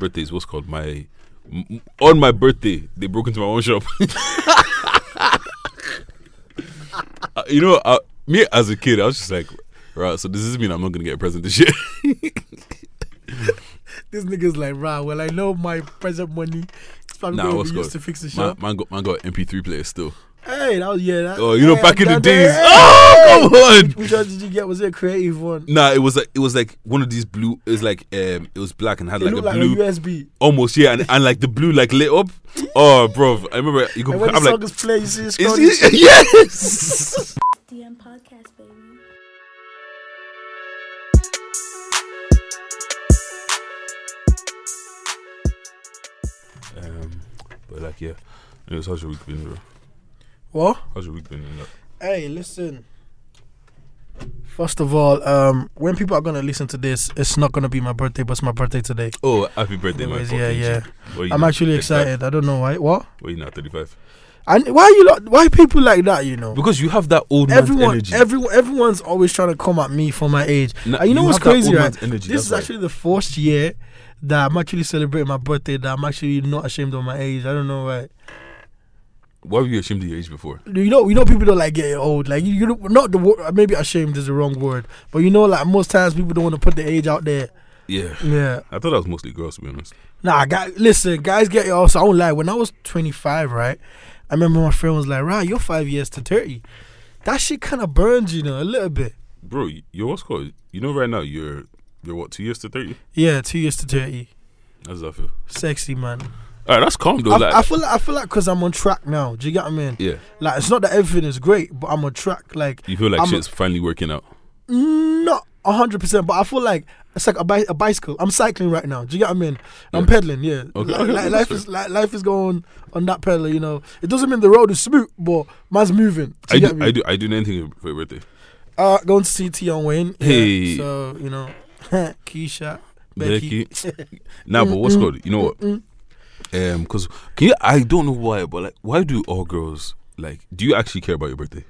birthdays. What's called my m- on my birthday they broke into my own shop. Uh, you know, uh, me as a kid, I was just like, right. So this does this mean I'm not gonna get a present this year? This nigga's like, rah. Well, I know my present money. It's probably Nah, to be used good? to fix the man, shop. man got man got MP3 player still. Hey, that was yeah. That, Oh, you know, hey, back in the days. hey, Oh, come on. Which one did you get? Was it a creative one? Nah, it was like it was like one of these blue. It was like um, it was black and had It like a like blue, a USB. almost yeah, and, and like the blue like lit up. Oh, bro, I remember you could. And when I'm the like, song is playing, you see it is scrolling. he, yes. DM podcast, baby. um, but like yeah, anyways, how's your week been, bro? What? How's your week been? in? Hey, listen. First of all, um, when people are gonna listen to this, it's not gonna be my birthday, but it's my birthday today. Oh, happy birthday! Anyways, yeah, yeah. I'm now? actually 35? excited. I don't know why. What? What you now? Thirty-five. And why you lot, why people like that? You know, Because you have that old everyone, energy. everyone, everyone's always trying to come at me for my age. Nah, And you know what's crazy, right? Energy, This is actually the first year that I'm actually celebrating my birthday. That I'm actually not ashamed of my age. I don't know why. Why were you ashamed of your age before? You know, you know, people don't like getting old. Like you, you know, not the word. Maybe ashamed is the wrong word, but you know, like most times people don't want to put the age out there. Yeah, Yeah. I thought that was mostly girls, to be honest. Nah, guys, listen, guys, get your. So I won't lie. When I was 25, right, I remember my friend was like, "Right, you're five years to 30." That shit kind of burns, you know, a little bit. Bro, you're what's called? You know, right now you're you're what two years to thirty? Yeah, two years to 30. How does that feel? Sexy man. All right, that's calm though. I, like, I feel like I feel like because I'm on track now. Do you get what I mean? yeah, Like it's not that everything is great, but I'm on track. Like you feel like I'm a- shit's finally working out. not hundred percent, but I feel like it's like a, bi- a bicycle. I'm cycling right now. Do you get what I mean? I'm Yeah. pedaling. Yeah. Okay, Like, like, life is like life is going on that pedal. You know, it doesn't mean the road is smooth, but man's moving. Do I do, me? I do, I do anything for your birthday. Uh, going to see Tion Wayne. Yeah, Hey. So you know, Keisha, Becky. Becky. Nah, but what's good? You know what? Um, cause can you? I don't know why, but like, why do all girls like? Do you actually care about your birthday?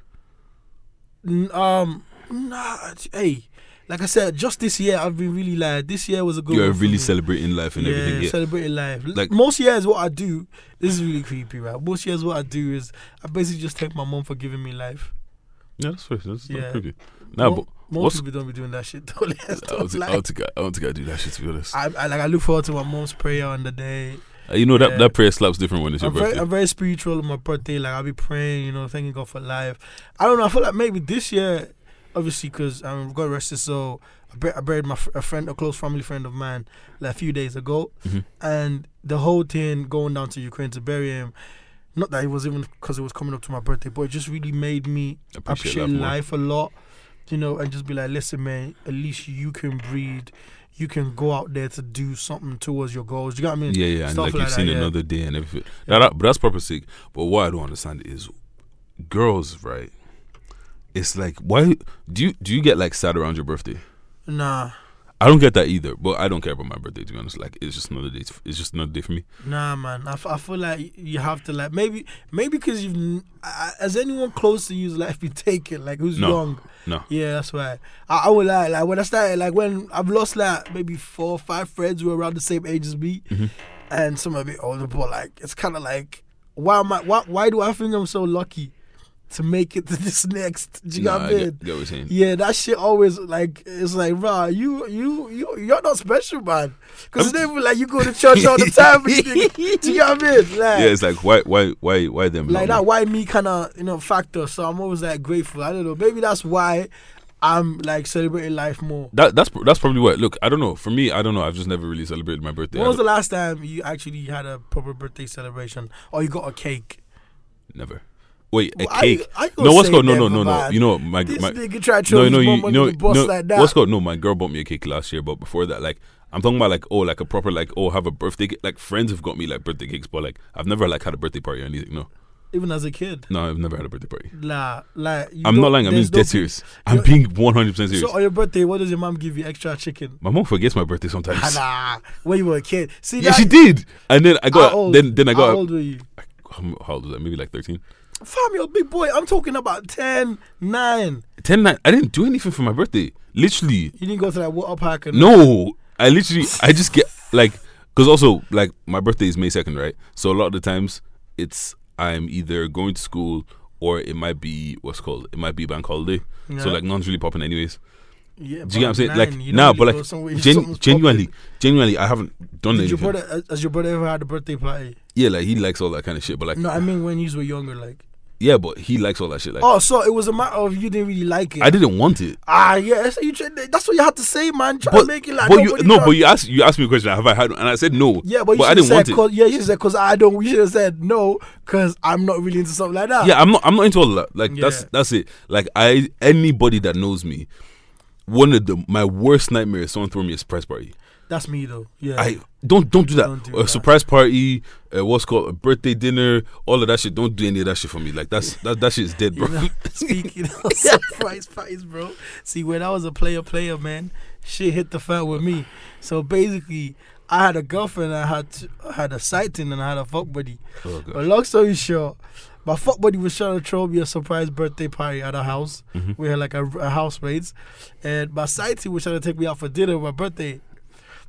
N- um, nah. Hey, like I said, just this year I've been really like this year was a good. Year. You're one for really me. celebrating life and everything. Yeah. celebrating life. Like- Like most years, what I do this is really creepy, right? Most years, what I do is I basically just thank my mom for giving me life. Yeah, that's fair. That's, Yeah. creepy. Nah, Mo- but most what's- people don't be doing that shit. Though. Let's I not don't, think, I lie. don't think I, I don't think I do that shit to be honest. I, I like I look forward to my mom's prayer on the day. You know that yeah. that prayer slaps different when it's your I'm very, birthday. I'm very spiritual on my birthday. Like I'll be praying, you know, thanking God for life. I don't know. I feel like maybe this year, obviously, because um, God rest his soul. I, bur- I buried my fr- a friend, a close family friend of mine, like a few days ago, Mhm. and the whole thing going down to Ukraine to bury him. Not that it was even because it was coming up to my birthday, but it just really made me Appreciate appreciate life more. life a lot, you know, and just be like, listen, man, at least you can breathe. You can go out there to do something towards your goals. You got I mean? Yeah, yeah, and Stuff like like you've seen that, yeah. another day and everything. Now that, but that's proper sick. But what I don't understand is, girls, right? It's like, why do you do you get like sad around your birthday? Nah. I don't get that either. But I don't care about my birthday to be honest. Like it's just another day. It's just another day for me. Nah, man. I, f- I feel like you have to like maybe maybe because you've I- has anyone close to you's life been taken like who's No. young. No, Yeah, that's why. I, I would like like when I started like when I've lost like maybe four or five friends who are around the same age as me, Mhm. and some a bit older. But like it's kind of like why am I why why do I think I'm so lucky to make it to this next? Do you nah, know I what I mean? get, get what. Yeah, that shit always like it's like, rah, you you you you're not special, man. Because it's never like you go to church all the time. you think- Do you get what I mean? Like, Yeah, it's like why why why why them? like that me? why me kind of you know factor. So I'm always like grateful. I don't know. Maybe that's why I'm like celebrating life more. That that's that's probably what. Look, I don't know. For me, I don't know. I've just never really celebrated my birthday. When was the last time you actually had a proper birthday celebration or you got a cake? never. Wait, a Well, cake? I gonna no, what's called? No, no, no, no. You know, my This my nigga tried to no, no, you, you know, no, like that. what's called? No, my girl bought me a cake last year, but before that, like, I'm talking about like, oh, like a proper like, oh, have a birthday. Cake. Like, friends have got me like birthday cakes, but like, I've never like had a birthday party or anything. No, Even as a kid. no, I've never had a birthday party. Nah, like you I'm don't- lying. I'm being dead serious. I'm being 100 percent serious. So on your birthday, what does your mom give you? Extra chicken? my mom forgets my birthday sometimes. Ah, nah, when you were a kid. See, Yeah, that, she did. And then I got then then I How got old were you? how how old was that? Maybe like 13. Fam, you're a big boy. I'm talking about 10, 9. 10 9 I didn't do anything for my birthday. Literally. You didn't go to that water park and No. I literally I just get like Because also, like, my birthday is May 2nd, right? So a lot of the times, it's I'm either going to school or it might be what's called, it might be bank holiday. So, like, none's really popping, anyways. yeah, Do you get what I'm saying? nine, Like, don't nah, really but like, gen- genuinely, popping. genuinely, I haven't done Did your anything. brother, has- has your brother ever had a birthday party? yeah, like, he likes all that kind of shit, but like, No, I mean when you were younger, like. Yeah, but he likes all that shit. Like, Oh, so it was a matter of you didn't really like it. I didn't want it. Ah, yeah, that's, you tried, that's what you had to say, man. Try But, to make it like but you, no, does. but you asked you asked me a question. Have I had? And I said no. Yeah, but you I didn't said, want it. cause, yeah, you said, cause I don't, you should have said no, cause I'm not really into something like that. Yeah, I'm not. I'm not into all that. Like that's Yeah. that's it. Like I anybody that knows me, one of the my worst nightmares is someone throwing me a surprise party. That's me, though. Yeah. I don't don't do that. Don't do a that. surprise party, uh, what's called a birthday dinner, all of that shit. Don't do any of that shit for me. Like that's that that shit is dead, bro. You know, speaking of surprise parties, bro. See, when I was a player, player, man, shit hit the fan with me. So basically, I had a girlfriend, I had I had a sighting, and I had a fuck buddy. Oh, But long story short, my fuck buddy was trying to throw me a surprise birthday party at a house. Mhm. We had like a, a house rates, and my sighting was trying to take me out for dinner on my birthday.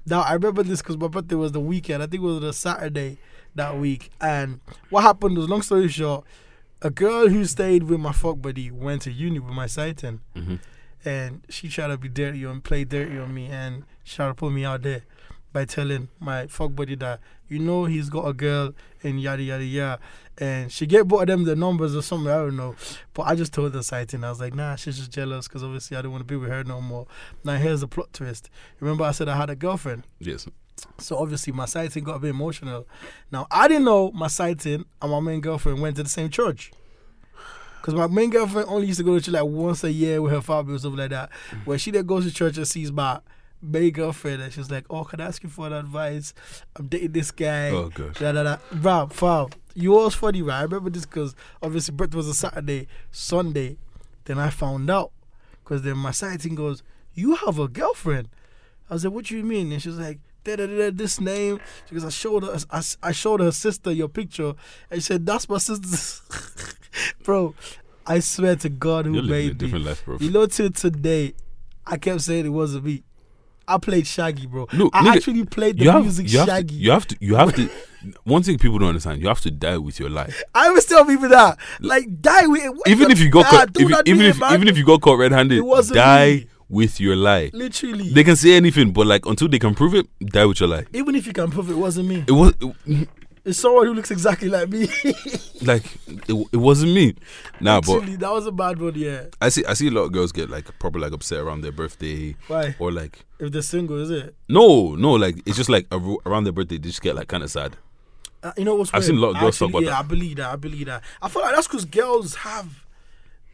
Now I remember this because my birthday was the weekend. I think it was the Saturday that week. And what happened was, long story short, a girl who stayed with my fuck buddy went to uni with my sighting, Mhm. and she tried to be dirty and play dirty on me, and she tried to put me out there by telling my fuck buddy that you know he's got a girl and yada yada yada. And she gave both of them the numbers or something, I don't know. But I just told the sighting, I was like, nah, she's just jealous because obviously I don't want to be with her no more. Now here's the plot twist. Remember I said I had a girlfriend? Yes. So obviously my sighting got a bit emotional. Now I didn't know my sighting and my main girlfriend went to the same church. Cause my main girlfriend only used to go to church like once a year with her father or something like that. Where she then goes to church and sees my main girlfriend and she's like, "Oh, can I ask you for an advice? I'm dating this guy." Oh gosh. Da, da, fam, you was funny, right? I remember this because obviously birthday was a Saturday, Sunday. Then I found out because then my sighting goes, "You have a girlfriend." I was like, "What do you mean?" And she was like, da, da, da, da, "This name." She goes, "I showed her, I, I showed her sister your picture, and she said that's my sister Bro, I swear to God, who You're made me. different life, bro. You know, till today, I kept saying it wasn't me. I played Shaggy, bro. No, I nigga, actually played the you have, music you have Shaggy. To, you have to. You have to. One thing people don't understand: you have to die with your life. I was telling people that, like, die with it. Even if you got Nah, caught, if, even if it, even if you got caught red-handed, die me. with your lie. literally, They can say anything, but like until they can prove it, die with your lie. even if you can prove it wasn't me, It was it, it's someone who looks exactly like me. like it, it wasn't me. Nah, but that was a bad one. Yeah, I see I see a lot of girls get like proper like upset around their birthday why? or like If they're single, is it? no no like it's just like around their birthday they just get like kind of sad. Uh, you know what's I've weird? seen a lot of girls talk Actually, about yeah, that. I believe that. I believe that. I feel like that's because girls have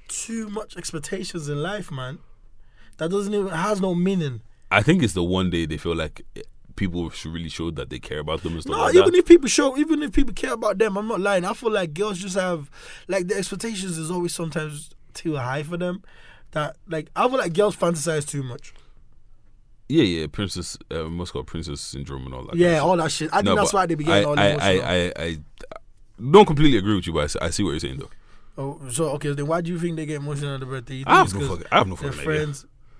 too much expectations in life, man. That doesn't even has no meaning. I think it's the one day they feel like people should really show that they care about them and stuff No, like even that. if people show, even if people care about them, I'm not lying. I feel like girls just have, like, the expectations is always sometimes too high for them. That, like, I feel like girls fantasize too much. yeah, yeah, princess, uh, what's called princess syndrome and all that. yeah, all that shit. I think that's why they begin I, all I, emotional. I, I, I don't completely agree with you, but I see, what you're saying though. oh, so okay, then why do you think they get emotional on the birthday? I have no fucking, I have no fucking idea.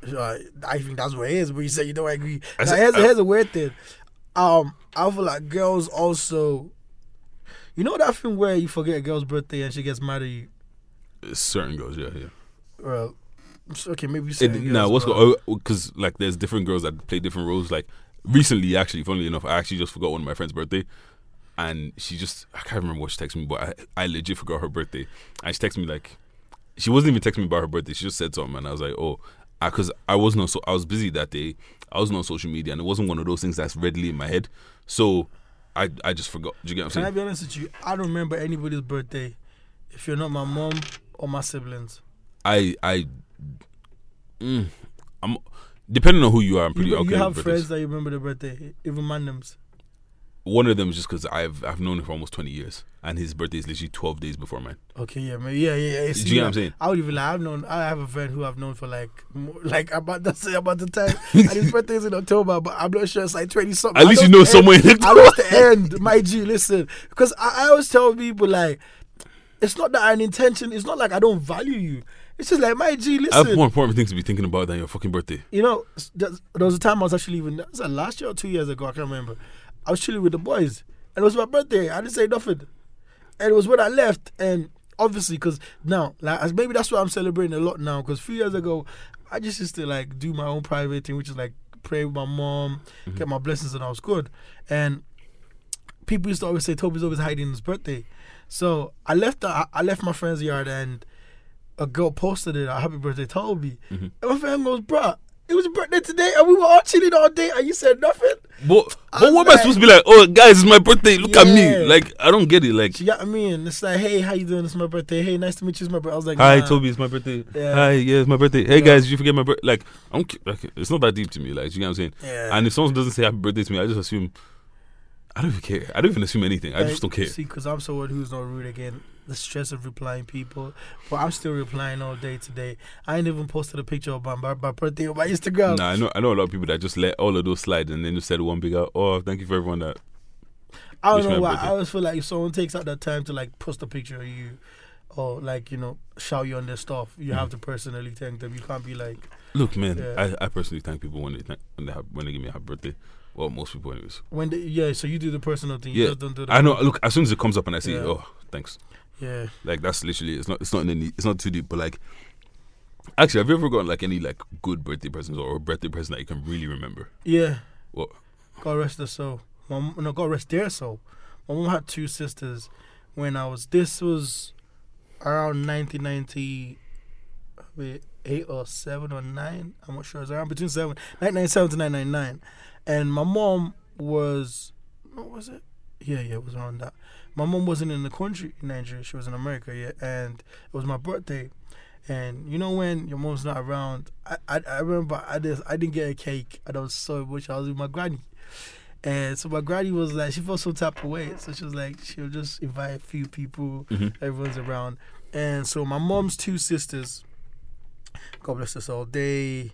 Uh, I think that's what it is. But you say you don't agree. Now, said- here's, I- here's a weird thing. Um, I feel like girls also. You know that thing where you forget a girl's birthday and she gets mad at you. Certain girls, yeah, yeah. Well, okay, maybe. It, nah, girls, what's but- going? Because like, there's different girls that play different roles. Like recently, actually, funnily enough, I actually just forgot one of my friend's birthday, and she just I can't remember what she texted me, but I, I legit forgot her birthday, and she texted me like, she wasn't even texting me about her birthday. She just said something, and I was like, oh, because I, wasn't on so I was busy that day. I wasn't on social media, and it wasn't one of those things that's readily in my head. So I I just forgot. Do you get what I'm I saying? be honest with you? I don't remember anybody's birthday if you're not my mom or my siblings. I I. Mm, I'm depending on who you are. I'm pretty You, okay. you have friends that you remember the birthday, even Mandems. One of them is just because I've I've known him for almost twenty years, and his birthday is literally twelve days before mine. Okay, yeah, man, yeah, yeah. yeah. Do See, you know what I'm saying? I would even like I've known I have a friend who I've known for like more, like about that's about the time and his birthday is in October, but I'm not sure it's like twenty something. At I least you the know someone I know the end, my G. Listen, because I, I always tell people like, it's not that I an intention. It's not like I don't value you. It's just like my G. I have more important things to be thinking about than your fucking birthday. you know, there there was a time I was actually even was that last year or two years ago. I can't remember. I was chilling with the boys, and it was my birthday. I didn't say nothing, and it was when I left, and obviously, because now, like, as- maybe that's why I'm celebrating a lot now. Because a few years ago, I just used to like do my own private thing, which is like pray with my mom, get my blessings, and I was good. And people used to always say Toby's always hiding his birthday. So I left the, I left my friend's yard and a girl posted it, a happy birthday Toby. Mhm. And my friend goes, bruh, it was your birthday today and we were all chilling all day and you said nothing. But, but what am I supposed to be like? Oh, guys, it's my birthday. Look at me. Like, I don't get it. Like, She got me and it's like, hey, how you doing? It's my birthday. Hey, nice to meet you. It's my birthday. I was like, hi. Toby, it's my birthday. Yeah. Hi, yeah, it's my birthday. Hey, Yeah. guys, did you forget my birthday? Like, I don't. Like, it's not that deep to me. Like, you know what I'm saying? Yeah. And if someone doesn't say happy birthday to me, I just assume. I don't even care. I don't even assume anything. I just don't care. See, because I'm someone who's not rude again. The stress of replying people, but I'm still replying all day today. I ain't even posted a picture of my, my, my birthday on my Instagram. Nah, I know. I know a lot of people that just let all of those slide and then just said one big out. Oh, thank you for everyone that. I don't know why. I always feel like if someone takes out that time to like post a picture of you, or like you know shout you on their stuff, you Mm. have to personally thank them. You can't be like, Look, man. Yeah. I, I personally thank people when they thank, when they have, when they give me a happy birthday. Well, most people, anyways. when they, yeah. So you do the personal thing. You Yeah, just don't do the I know. Look, as soon as it comes up and I say, Yeah. "Oh, thanks," Yeah. like that's literally it's not it's not in any, it's not too deep, but like. Actually, have you ever gotten like any like good birthday presents or a birthday present that you can really remember? Yeah. What? God rest their soul. My no, God rest their soul. My mom had two sisters. When I was, this was around 1990, wait, eight or seven or nine. I'm not sure. It was around between seven, 1997 to 999. And my mom was, what was it? Yeah, yeah, it was around that. My mom wasn't in the country in Nigeria. She was in America, yeah. And it was my birthday. And you know when your mom's not around, I I, I remember I just I didn't get a cake and I was so emotional. I was with my granny. And so my granny was like, she felt some type of way. So she was like, she'll just invite a few people, Mhm. everyone's around. And so my mom's two sisters, God bless us all, they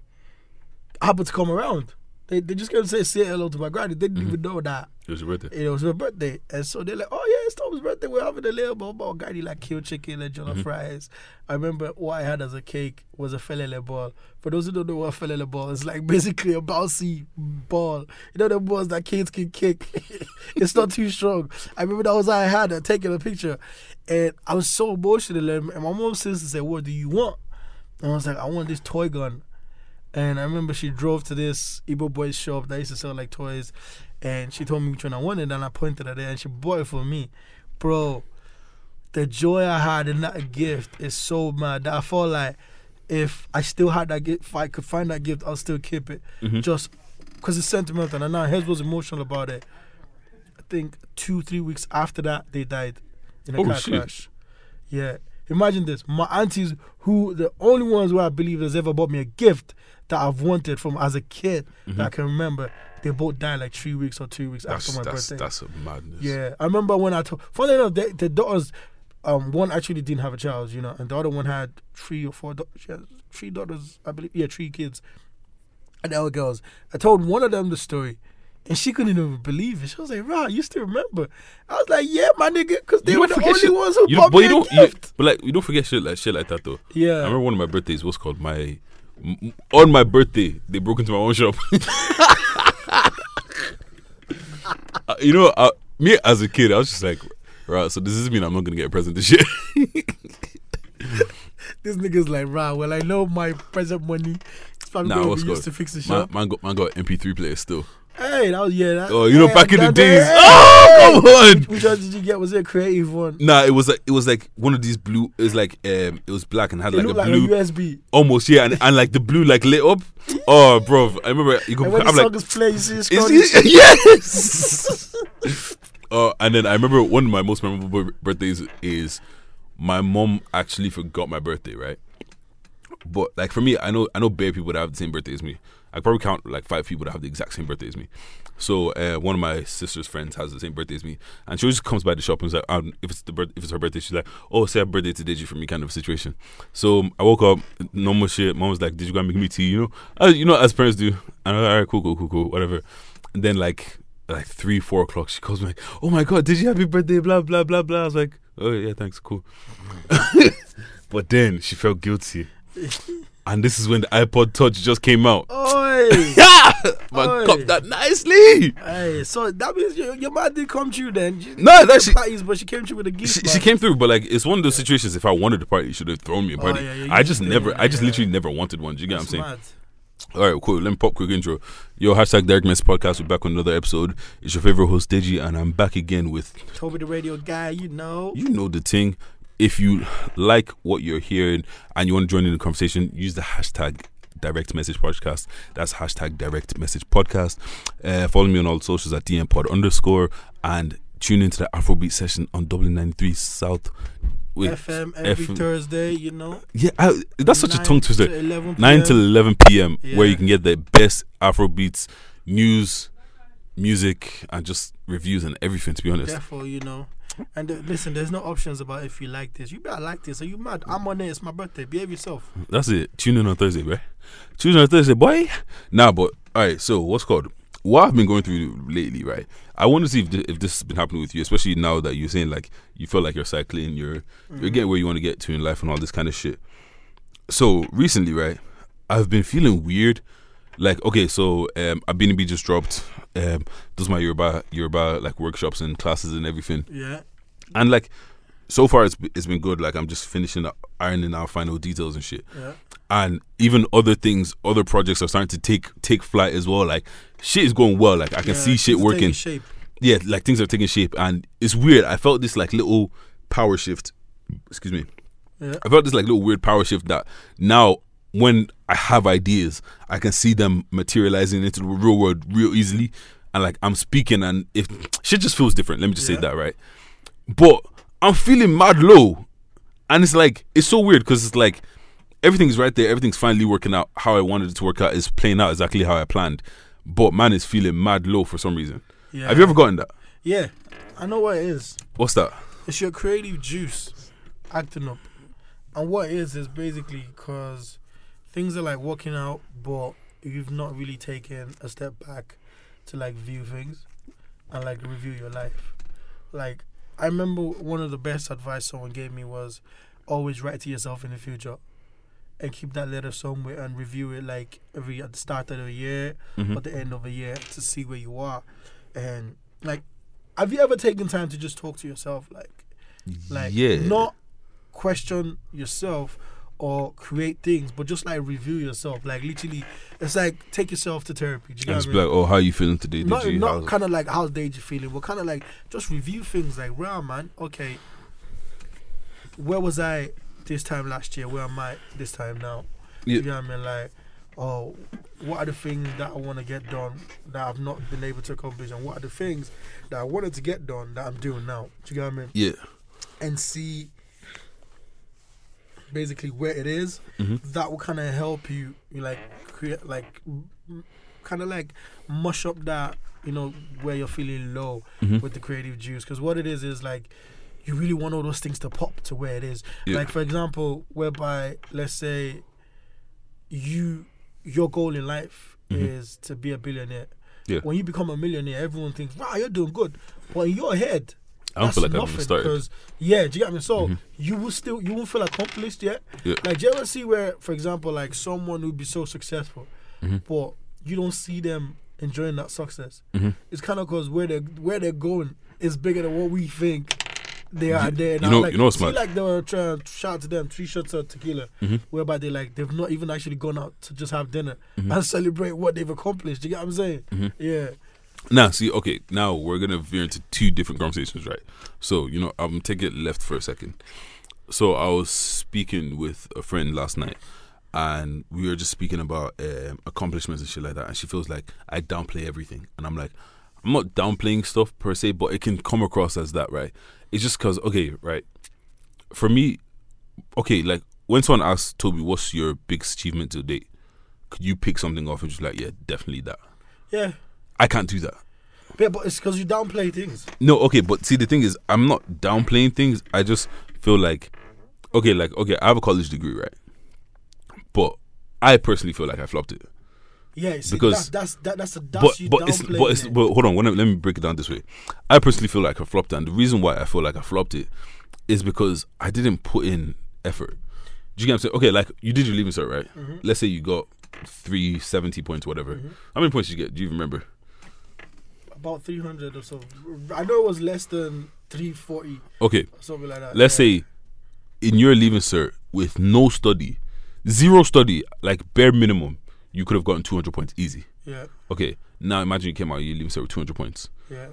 happened to come around. They, they just came to say, say hello to my granny. They didn't Mhm. even know that It was your birthday. it was her birthday. And so they're like, oh yeah, it's Tom's birthday. We're having a little blah. Granny like killed chicken and jollof Mhm. fries. I remember what I had as a cake was a felele ball. For those who don't know what a felele ball is, like basically a bouncy ball. You know the balls that kids can kick. it's not too strong. I remember that was I had. I taking a picture, and I was so emotional. And and my mom sister said, "What do you want?" And I was like, "I want this toy gun." And I remember she drove to this Igbo boys shop that used to sell like toys, and she told me which one I wanted, and I pointed at it, and she bought it for me, bro. The joy I had in that gift is so mad that I felt like if I still had that gift, if I could find that gift, I'll still keep it, Mhm. just because it's sentimental. And now Hez was emotional about it. I think two, three weeks after that, they died in a Oh, car shit. crash. Yeah. Imagine this. My aunties, who the only ones who I believe has ever bought me a gift that I've wanted from as a kid that I can remember, they both died like three weeks or two weeks Mm-hmm. That's after my that's birthday. that's a madness. Yeah, I remember when I told. Funny enough, they, the daughters, um, one actually didn't have a child, you know, and the other one had three or four. She had three daughters, I believe. Yeah, three kids, and they were girls. I told one of them the story, and she couldn't even believe it. She was like, "Right, you still remember?" I was like, "Yeah, my nigga," because they were the only shit- ones who You bought but me you a don't. You, gift. but like, you don't forget shit like shit like that though. Yeah. I remember one of my birthdays was called my. On my birthday, they broke into my own shop. Uh, you know, uh, me as a kid, I was just like, right. So does this mean I'm not gonna get a present this year? this nigga's like, "Right, well, I know my present money." It's probably Nah, to be used good? to fix the man, shop. man got man got MP3 player still. Hey, that was yeah. That, Oh, you know, hey, back in the days. hey, Oh, come on. Which, one did you get? Was it a creative one? Nah, it was like it was like one of these blue. It was like um, it was black and had It like a like blue, a USB. almost yeah, and, and like the blue like lit up. Oh, bro, I remember you could. And when the I'm song like, is playing, you see he? Yes. uh, and then I remember one of my most memorable birthdays is my mom actually forgot my birthday, right? But like for me, I know I know bare people that have the same birthday as me. I probably count like five people that have the exact same birthday as me. So uh, one of my sister's friends has the same birthday as me, and she always comes by the shop and is like, um, if it's the birth- if it's her birthday, she's like, oh, say happy birthday to Deji for me, kind of situation. So I woke up, normal shit. Mom was like, did you go and make me tea? You know, as, you know, as parents do. And I was like, all right, cool, cool, cool, cool, whatever. And then like like three, four o'clock, she calls me like, oh my god, did you happy birthday? Blah blah blah blah. I was like, oh yeah, thanks, cool. but then she felt guilty. And this is when the iPod Touch just came out. Oh, yeah, Man, Oi. cop that nicely. hey, so that means your, your man did come true then. She- No, that she, parties, but she came through with a gift. she, she came through, but like it's one of those situations. If I wanted a party, you should have thrown me a Oh, party. yeah, yeah, I just never, didn't, I just yeah. literally never wanted one. Do you get what I'm saying? mad. All right, cool. Let me pop quick intro. Yo, hashtag Direct Message Podcast. We're back on another episode. It's your favorite host, Deji, and I'm back again with Toby the radio guy, you know. you know the thing. If you like what you're hearing and you want to join in the conversation, use the hashtag direct message podcast. That's hashtag direct message podcast. Uh, follow me on all socials at DM pod underscore and tune into the Afrobeat session on Dublin 93 South. FM every FM. Thursday, you know. Yeah, I, that's such a tongue twister. 11 9 PM. till 11 p.m. where you can get the best Afrobeats news, music, and just reviews and everything, to be honest. Therefore, you know. And uh, listen, there's no options about if you like this. You better like this. Are you mad? I'm on it. It's my birthday. Behave yourself. That's it. Tune in on Thursday, bro. Tune in on Thursday, boy. Nah, but all right. So what's called? What I've been going through lately, right? I want to see if this, if this has been happening with you, especially now that you're saying like you feel like you're cycling, you're you're getting where you want to get to in life and all this kind of shit. So recently, right? I've been feeling weird. Like okay, so um, Abinibi just dropped. Um, does my Yoruba Yoruba like workshops and classes and everything Yeah. and like so far it's, it's been good like i'm just finishing up ironing out final details and shit Yeah. and even other things other projects are starting to take take flight as well like shit is going well like i can Yeah, see shit working Shape. yeah like things are taking shape and it's weird i felt this like little power shift excuse me Yeah. i felt this like little weird power shift that now when i have ideas i can see them materializing into the real world real easily and like i'm speaking and if shit just feels different let me just Yeah. say that right but i'm feeling mad low and it's like it's so weird because it's like everything's right there everything's finally working out how i wanted it to work out is playing out exactly how i planned but man is feeling mad low for some reason Yeah. have you ever gotten that Yeah. I know what it is. what's that It's your creative juice acting up. And what it is is basically because things are like working out, but you've not really taken a step back to like view things and like review your life. Like, I remember one of the best advice someone gave me was always write to yourself in the future and keep that letter somewhere and review it like every at the start of the year Mhm. or the end of the year to see where you are. And like, have you ever taken time to just talk to yourself? Like, like yeah not question yourself or create things, but just like review yourself. Like literally, it's like take yourself to therapy. Do you and get just what be I like oh how you feeling today did not you not kind of like how's day you feeling, but kind of like just review things. Like, wow, man, okay, where was I this time last year? Where am I this time now? Yeah. You know what I mean? Like, oh, what are the things that I want to get done that I've not been able to accomplish, and what are the things that I wanted to get done that I'm doing now? Do you get what I mean? yeah and see basically where it is, Mhm. that will kind of help you, you like create like kind of like mush up that you know where you're feeling low Mhm. with the creative juice because what it is is like you really want all those things to pop to where it is Yeah. like for example whereby let's say you your goal in life Mhm. is to be a billionaire Yeah. when you become a millionaire everyone thinks wow you're doing good but in your head i don't feel like i've even started because yeah, do you get me? So Mhm. you will still you won't feel accomplished yet. Yeah. Like, do you ever see where, for example, like someone would be so successful, Mhm. but you don't see them enjoying that success? Mhm. It's kind of because where they where they're going is bigger than what we think they are there. you know- like, you know what's see, like they were trying to shout to them three shots of tequila, Mhm. whereby they like they've not even actually gone out to just have dinner Mhm. and celebrate what they've accomplished. Do you get what I'm saying? Mhm. Yeah. Now, see, okay, now we're gonna veer into two different conversations, right? So, you know, I'm taking it left for a second. So, I was speaking with a friend last night, and we were just speaking about um, accomplishments and shit like that. And she feels like I downplay everything, and I'm like, I'm not downplaying stuff per se, but it can come across as that, right? It's just because, okay, right? For me, okay, like when someone asks Toby, "What's your biggest achievement to date?" Could you pick something off and just like, yeah, definitely that. Yeah. I can't do that. Yeah, but it's because you downplay things. No, okay, but see, the thing is, I'm not downplaying things. I just feel like, okay, like, okay, I have a college degree, right? But I personally feel like I flopped it. Yeah, see, Because- that's that's that, that's a But that's you but it's but it's it. but hold on, let me, let me break it down this way. I personally feel like I flopped it, and the reason why I feel like I flopped it is because I didn't put in effort. Do you get what I'm saying? Okay, like you did your leaving cert, right? Mm-hmm. Let's say you got three seventy points, whatever. Mhm. How many points did you get? Do you remember? About 300 or so. I know it was less than 340, Okay, something like that. let's yeah. say in your leaving cert with no study, zero study, like bare minimum, you could have gotten two hundred points easy. Yeah, Okay, now imagine you came out, you leaving cert with two hundred points. yeah.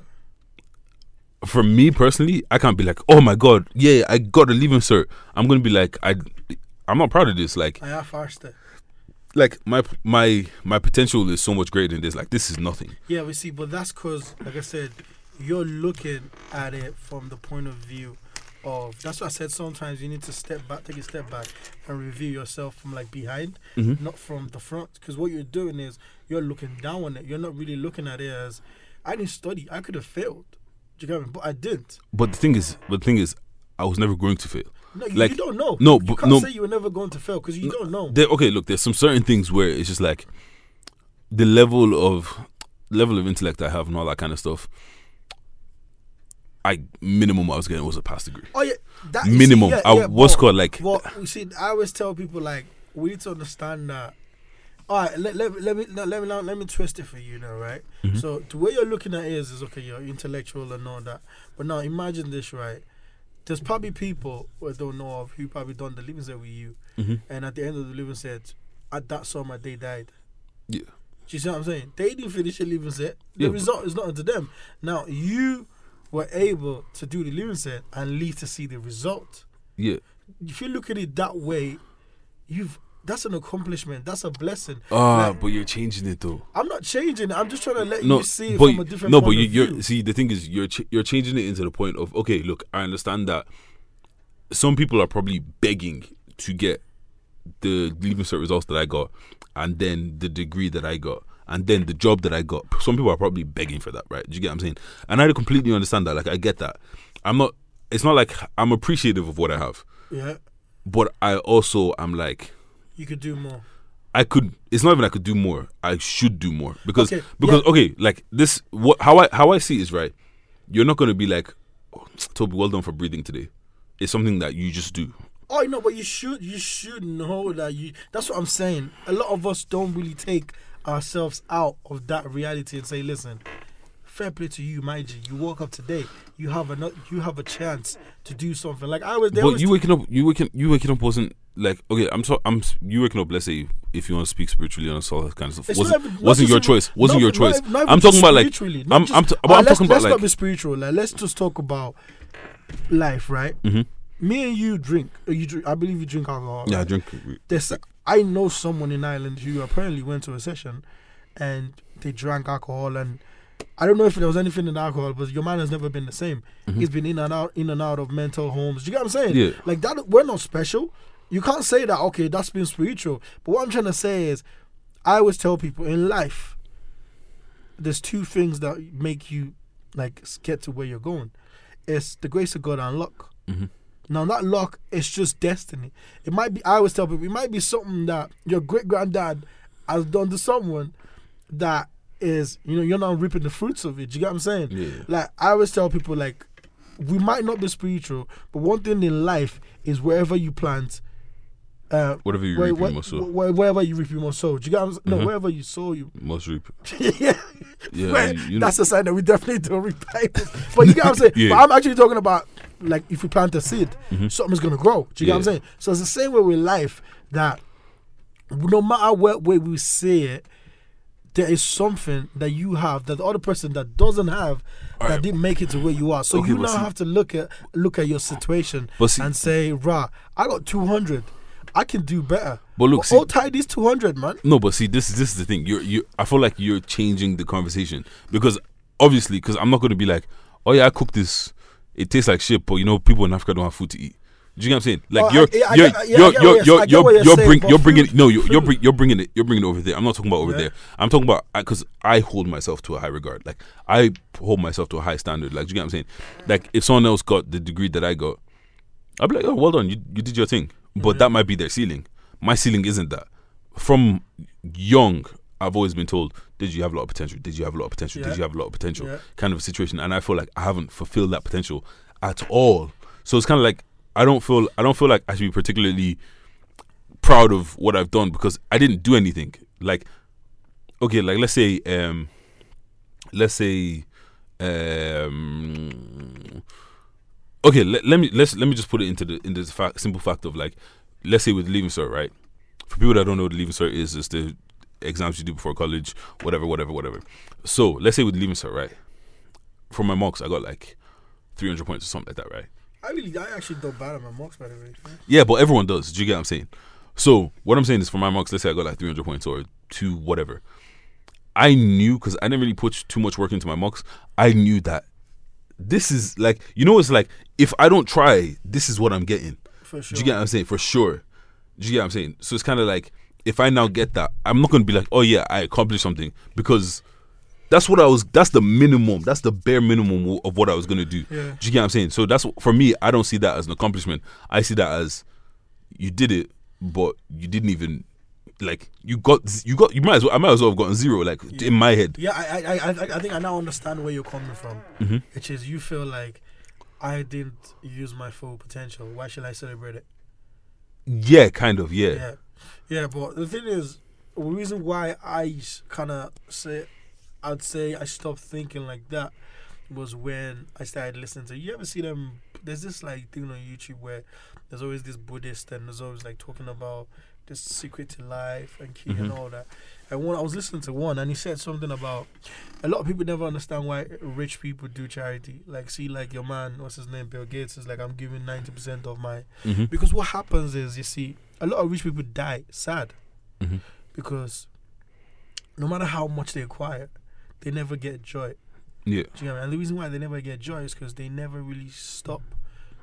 For me personally, I can't be like, oh my god, yeah, I got a leaving cert. I'm gonna be like, I, I'm not proud of this. Like, I have faster. Like my my my potential is so much greater than this. Like, this is nothing. Yeah, we see, but that's because, like I said, you're looking at it from the point of view of. That's what I said. Sometimes you need to step back, take a step back, and review yourself from like behind, Mhm. not from the front. Because what you're doing is you're looking down on it. You're not really looking at it as I didn't study. I could have failed. Do you get me? But I didn't. But the thing is, but the thing is, I was never going to fail. No, you, Like, you don't know. no, you but- can't no- say you were never going to fail because you don't know. There, okay, look, there's some certain things where it's just like the level of level of intellect I have and all that kind of stuff. I minimum I was getting was a pass degree. Oh yeah, that you see, Minimum. yeah, I yeah, was called like Well, you see, I always tell people like we need to understand that. All right, let, let, let me no, let me now let me twist it for you now, right? Mm-hmm. So the way you're looking at it is, is okay, you're intellectual and all that. But now imagine this, right? There's probably people who I don't know of who probably done the leaving cert with you, Mhm. and at the end of the leaving cert, at that summer they died. Yeah. Do you see what I'm saying? They didn't finish the leaving cert. The Yeah, result is not to them. Now you were able to do the leaving cert and leave to see the result yeah. if you look at it that way, you've that's an accomplishment. That's a blessing. Ah, Like, but you're changing it though. I'm not changing it. I'm just trying to let No, you see it but from a different no, but you, view. see the thing is you're ch- you're changing it into the point of okay, look, I understand that some people are probably begging to get the leaving cert results that I got, and then the degree that I got, and then the job that I got. Some people are probably begging for that, right? Do you get what I'm saying? And I completely understand that. Like I get that. I'm not. It's not like I'm appreciative of what I have, yeah, but I also am like. You could do more. I could. It's not even I could do more. I should do more because Okay, because yeah. okay, like this. What how I how I see it is right. You're not gonna be like, oh, Toby, well done for breathing today. It's something that you just do. Oh no, but you should you should know that you. That's what I'm saying. A lot of us don't really take ourselves out of that reality and say, listen. Fair play to you, my G. You woke up today. You have a you have a chance to do something. Like I was. But always you waking up, you waking, you waking up wasn't like okay. I'm so I'm you waking up. Let's say if you want to speak spiritually on all that kind of stuff, It's wasn't not wasn't your choice. Wasn't not- your choice. not I'm talking about like I'm I'm, t- I'm let's, talking about let's like not be spiritual. Like, let's just talk about life, right? Mhm. Me and you drink. uh, You drink. I believe you drink alcohol. yeah, I drink. There's, I know someone in Ireland who apparently went to a session, and they drank alcohol, and I don't know if there was anything in alcohol, but your man has never been the same. Mhm. He's been in and out, in and out of mental homes. Do you get what I'm saying? Yeah. Like that, we're not special. You can't say that. Okay, that's been spiritual. But what I'm trying to say is, I always tell people in life, there's two things that make you like get to where you're going. It's the grace of God and luck. Mhm. Now that luck it's just destiny. It might be. I always tell people it might be something that your great granddad has done to someone that is you know you're not reaping the fruits of it. Do you get what I'm saying? Yeah. Like I always tell people like we might not be spiritual, but one thing in life is wherever you plant. Uh, Whatever you where- reap, you where- must sow. where- wherever you reap, you must sow. Do you get? What No, Mhm. wherever you sow, you. Must reap. yeah, Yeah, you, you know, that's a sign that we definitely don't reap. But you get what I'm saying? Yeah. But I'm actually talking about like if you plant a seed, Mhm. something's gonna grow. Do you get what I'm saying? So it's the same way with life that no matter what way we say it, there is something that you have that the other person that doesn't have that Alright. didn't make it to where you are. So Okay, you now see- have to look at look at your situation see- and say, "Rah, I got 200. I can do better." But look, see- hold tight these 200, man. No, but see, this is this is the thing. You're you. I feel like you're changing the conversation because obviously, because I'm not going to be like, oh yeah, I cooked this. It tastes like shit, but you know, people in Africa don't have food to eat. Do you get what I'm saying? Like oh, you're I- yeah, I you're get- yeah, I you're you're you're- you're I you're, what you're you're, saying, bring, but you're bringing no you're you're, bring, you're bringing it you're bringing it over there. I'm not talking about over Yeah. there. I'm talking about because I hold myself to a high regard. Like I hold myself to a high standard. Like do you get what I'm saying? Like if someone else got the degree that I got, I'd be like, oh, well done, you you did your thing. But that might be their ceiling. My ceiling isn't that. From young, I've always been told, did you have a lot of potential? Did you have a lot of potential? Yeah. Did you have a lot of potential? Yeah. Kind of a situation. And I feel like I haven't fulfilled that potential at all. So it's kind of like I don't feel I don't feel like I should be particularly proud of what I've done because I didn't do anything. Like, okay, like let's say, um, let's say, um, okay, let, let me let's let me just put it into the into the fact, simple fact of like, let's say with leaving cert, right? For people that don't know what the leaving cert is, it's the exams you do before college, whatever, whatever, whatever. So let's say with leaving cert, right? For my mocks, I got like 300 points or something like that, right? I really, I actually don't bad at my mocks, by the way. Yeah, but everyone does. Do you get what I'm saying? So what I'm saying is for my mocks, let's say I got like 300 points or two, whatever. I knew because I didn't really put too much work into my mocks. I knew that this is like you know it's like if I don't try, this is what I'm getting. For sure. Do you get what I'm saying? For sure. Do you get what I'm saying? So it's kind of like if I now get that, I'm not going to be like, oh yeah, I accomplished something because that's what I was. That's the minimum. That's the bare minimum of what I was going to do. Yeah. Do you get what I'm saying? So that's for me. I don't see that as an accomplishment. I see that as you did it, but you didn't even like you got you got you might as well I might as well have gotten zero like in my head. Yeah, I, I, I, I- I think I now understand where you're coming from. Mm-hmm. Which is you feel like I didn't use my full potential. Why should I celebrate it? Yeah, kind of. Yeah. Yeah, yeah. But the thing is, the reason why I kind of say, I'd say I stopped thinking like that was when I started listening to. You ever see them? There's this like thing on YouTube where there's always this Buddhist and there's always like talking about this secret to life and key and Mhm. all that. And one I was listening to one and he said something about a lot of people never understand why rich people do charity. Like see like your man, what's his name, Bill Gates is like I'm giving ninety percent of my Mm-hmm. because what happens is, you see, a lot of rich people die sad Mm-hmm. because no matter how much they acquire, they never get joy. Yeah. Do you me? And the reason why they never get joy is because they never really stop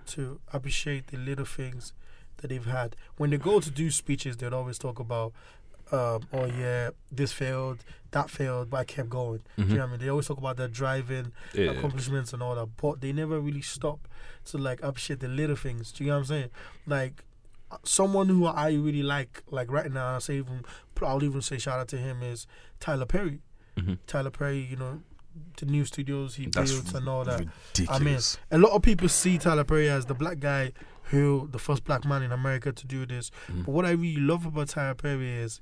to appreciate the little things that they've had. When they go to do speeches, they'd always talk about, um, oh yeah, this failed, that failed, but I kept going. Do you know what I mean? They always talk about their driving, Mm-hmm. Yeah. accomplishments and all that, but they never really stop to like appreciate the little things. Do you know what I'm saying? Like someone who I really like, like right now, I say even I'll even say shout out to him is Tyler Perry. Mm-hmm. Tyler Perry, you know, the new studios he That's built and all that. ridiculous. I mean, a lot of people see Tyler Perry as the black guy who the first black man in America to do this. Mhm. But what I really love about Tyler Perry is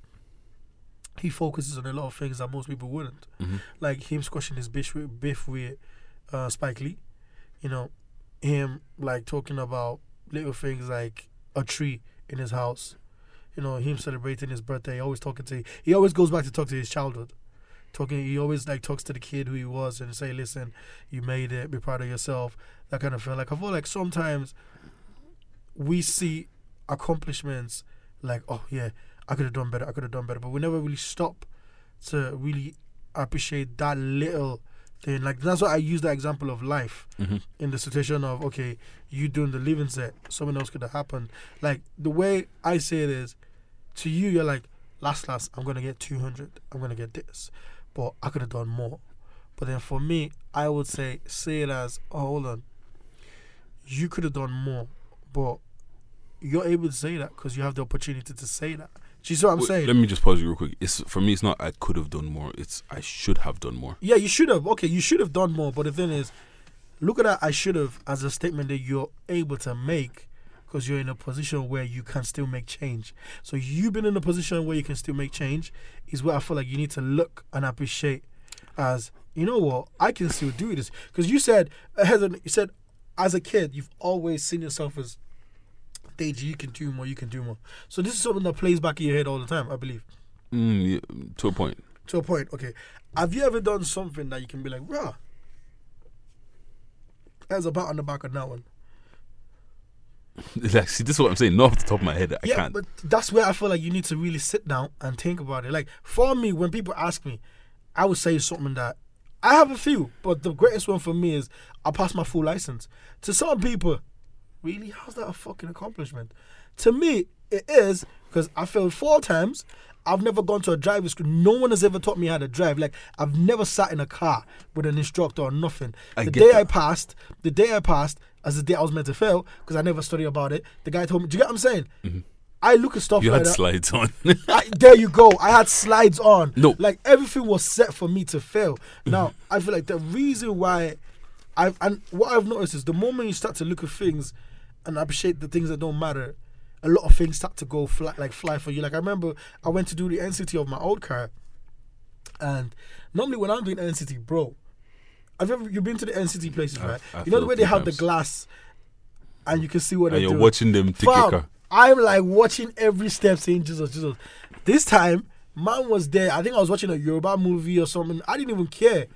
he focuses on a lot of things that most people wouldn't Mhm. like him squashing his biff with, biff with uh, Spike Lee. You know, him like talking about little things like a tree in his house. You know, him celebrating his birthday. Always talking to. He always goes back to talk to his childhood. Talking. He always like talks to the kid who he was and say, "Listen, you made it. Be proud of yourself." That kind of feel. Like I feel like sometimes we see accomplishments like, "Oh yeah, I could have done better. I could have done better," but we never really stop to really appreciate that little thing. Like that's why I use that example of life Mhm. in the situation of okay, you doing the leaving cert, something else could have happened. Like the way I say it is, to you, you're like, last last, I'm gonna get 200, I'm gonna get this, but I could have done more. But then for me, I would say say it as, oh, hold on, you could have done more, but you're able to say that because you have the opportunity to say that. Do you see what I'm Wait, saying? Let me just pause you real quick. It's for me. It's not I could have done more. It's I should have done more. Yeah, you should have. Okay, you should have done more. But the thing is, look at that. I should have as a statement that you're able to make because you're in a position where you can still make change. So you've been in a position where you can still make change is where I feel like you need to look and appreciate as you know what I can still do this because you said ahead of- you said as a kid you've always seen yourself as Deji, you can do more, you can do more. So this is something that plays back in your head all the time, I believe. Mm, yeah, to a point. To a point, okay. Have you ever done something that you can be like, rah? There's a bat on the back of that one. like, see, this is what I'm saying. Not off the top of my head. I yeah, can't. but that's where I feel like you need to really sit down and think about it. Like for me, when people ask me, I would say something that I have a few, but the greatest one for me is I passed my full license. To some people, really, how's that a fucking accomplishment? To me, it is because I failed four times. I've never gone to a driving school. No one has ever taught me how to drive. Like I've never sat in a car with an instructor or nothing. I the day that. I passed, the day I passed, as the day I was meant to fail, because I never studied about it. The guy told me. Do you get what I'm saying? I look at stuff Mm-hmm. you like had that. slides on. I, there you go. I had slides on. No. like everything was set for me to fail. Now I feel like the reason why I've and what I've noticed is the moment you start to look at things and appreciate the things that don't matter, a lot of things start to go fly, like fly for you. Like I remember I went to do the NCT of my old car, and normally when I'm doing NCT, bro, have you ever you've been to the NCT places, right? I've you know the way they few have the glass, and you can see what And they're you're doing. watching them take Fam. I'm like watching every step saying Jesus, Jesus. This time, man was there. I think I was watching a Yoruba movie or something. I didn't even care.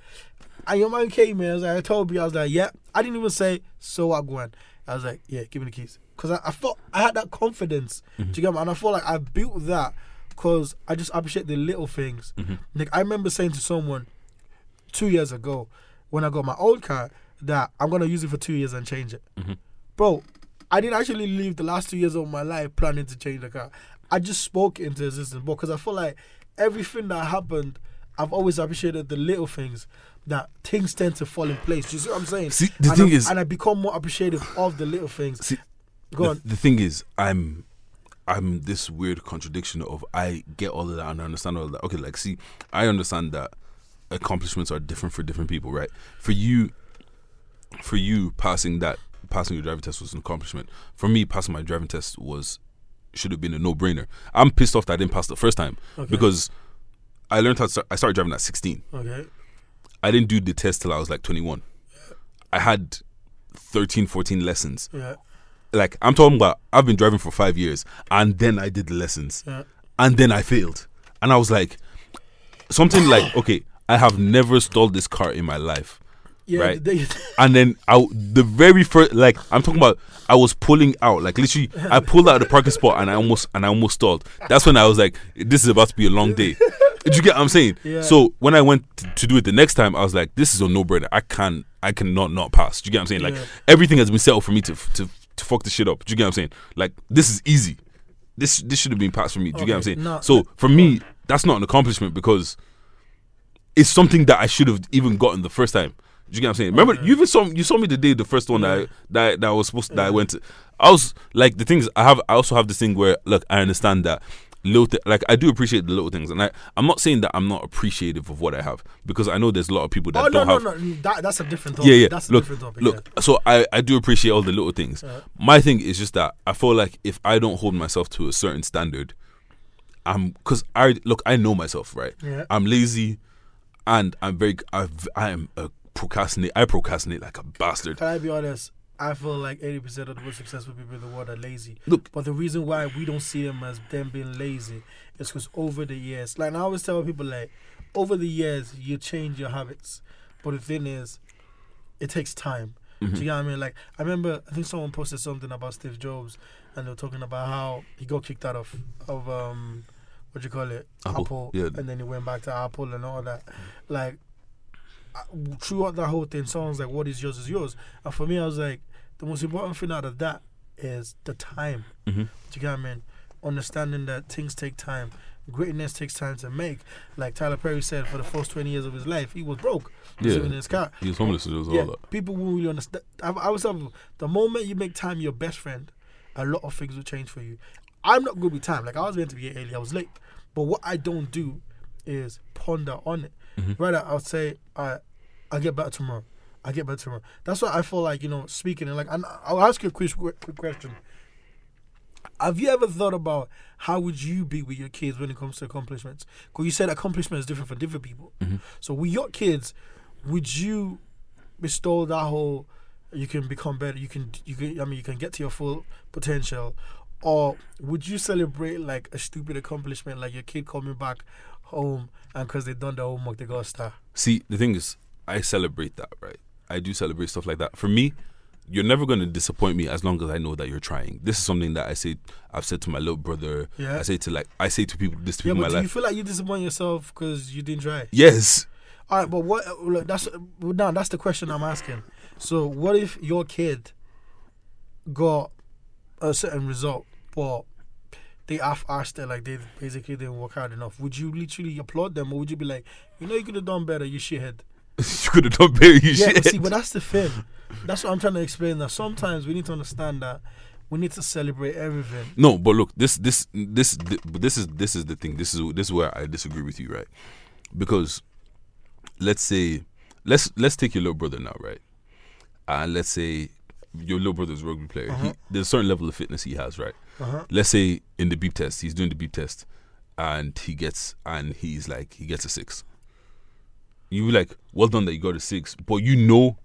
And your man came in. I was like, I told you, I was like, yeah. I didn't even say, so what, Gwen? I was like, yeah, give me the keys. Because I, I thought I had that confidence. Mm-hmm. Do you get me? And I feel like I built that because I just appreciate the little things. Mm-hmm. Like, I remember saying to someone two years ago when I got my old car that I'm going to use it for two years and change it Mm-hmm. bro, I didn't actually live the last two years of my life planning to change the car. I just spoke into existence, bro, because I feel like everything that happened, I've always appreciated the little things that things tend to fall in place. Do You see what I'm saying? See, the and thing I'm- is- and I become more appreciative of the little things. See, Go the, on. the thing is, I'm I'm this weird contradiction of I get all of that and I understand all of that. Okay, like see, I understand that accomplishments are different for different people, right? For you, for you, passing that passing your driving test was an accomplishment. For me, passing my driving test was should have been a no brainer. I'm pissed off that I didn't pass the first time Okay. because I learned how to start, I started driving at 16. Okay. I didn't do the test till I was like 21. I had 13, 14 lessons Yeah. Like I'm talking about I've been driving for five years and then I did the lessons Yeah. and then I failed and I was like something like okay I have never stalled this car in my life Yeah. Right. They, and then I the very first like I'm talking about I was pulling out like literally I pulled out of the parking spot and I almost and I almost stalled that's when I was like this is about to be a long day did you get what I'm saying Yeah. so when I went to, to do it the next time I was like this is a no brainer I can't, I cannot not pass do you get what I'm saying like Yeah. everything has been set up for me to to to fuck the shit up do you get what I'm saying like this is easy this this should have been passed for me do you get what I'm saying so for me that's not an accomplishment because it's something that I should have even gotten the first time. Do you get what I'm saying? Remember, you even saw you saw me the day the first one that I, that that I was supposed to, that I went to. I was like the things I have. I also have this thing where look, I understand that little thi- like I do appreciate the little things, and I I'm not saying that I'm not appreciative of what I have because I know there's a lot of people that oh no don't no have. no mm, that, that's a different topic. Yeah, yeah. That's a look, different topic. look. So I, I do appreciate all the little things. Yeah. My thing is just that I feel like if I don't hold myself to a certain standard, I'm because I look. I know myself, right? Yeah. I'm lazy, and I'm very. I've, I am a procrastinate. I procrastinate like a bastard. Can I be honest? I feel like eighty percent of the most successful people in the world are lazy. Look, But the reason why we don't see them as them being lazy is because over the years, like I always tell people, like over the years you change your habits. But the thing is, it takes time. Mm-hmm. Do you know what I mean? Like I remember, I think someone posted something about Steve Jobs, and they were talking about how he got kicked out of of um, what do you call it, Apple, yeah. and then he went back to Apple and all that. Like throughout that whole thing, someone's like, "What is yours is yours," and for me, I was like, the most important thing out of that is the time. Mhm. Do you get what I mean? Understanding that things take time. Greatness takes time to make. Like Tyler Perry said, for the first 20 years of his life, he was broke. He was Yeah. living in his car. he was homeless. It was all that. people won't really understand. I, I was telling the moment you make time your best friend, a lot of things will change for you. I'm not good with time. Like I was meant to be here early, I was late. But what I don't do is ponder on it. Mm-hmm. Rather, I'll say, I, I'll get better tomorrow. I'll get better tomorrow. That's why I feel like you know speaking and like. And I'll ask you a quick, quick question. Have you ever thought about how would you be with your kids when it comes to accomplishments? Because you said accomplishment is different for different people. Mm-hmm. So with your kids, would you bestow that whole you can become better, you can you can I mean you can get to your full potential, or would you celebrate like a stupid accomplishment like your kid coming back home and because they done their homework they got a star? See, the thing is, I celebrate that, right? I do celebrate stuff like that. For me, you're never going to disappoint me as long as I know that you're trying. This is something that I say, I've said to my little brother. Yeah. I say to like, I say to people, this to Yeah, people but do my you feel like you disappoint yourself because you didn't try? yes. All right, but what? Look, that's now that's the question I'm asking. So, what if your kid got a certain result, but they half-arsed it, like they basically didn't work hard enough? Would you literally applaud them, or would you be like, you know, you could have done better, you shithead? you could have done better. You Yeah, shit. see, but that's the thing. That's what I'm trying to explain. That sometimes we need to understand that we need to celebrate everything. No, but look, this this this this is this is the thing. This is this is where I disagree with you, right? Because let's say let's let's take your little brother now, right? And let's say your little brother's a rugby player. Uh-huh. there's a certain level of fitness he has, right? Uh-huh. Let's say in the beep test, he's doing the beep test, and he gets and he's like he gets a six. You be like, well done that you got a six, but you know,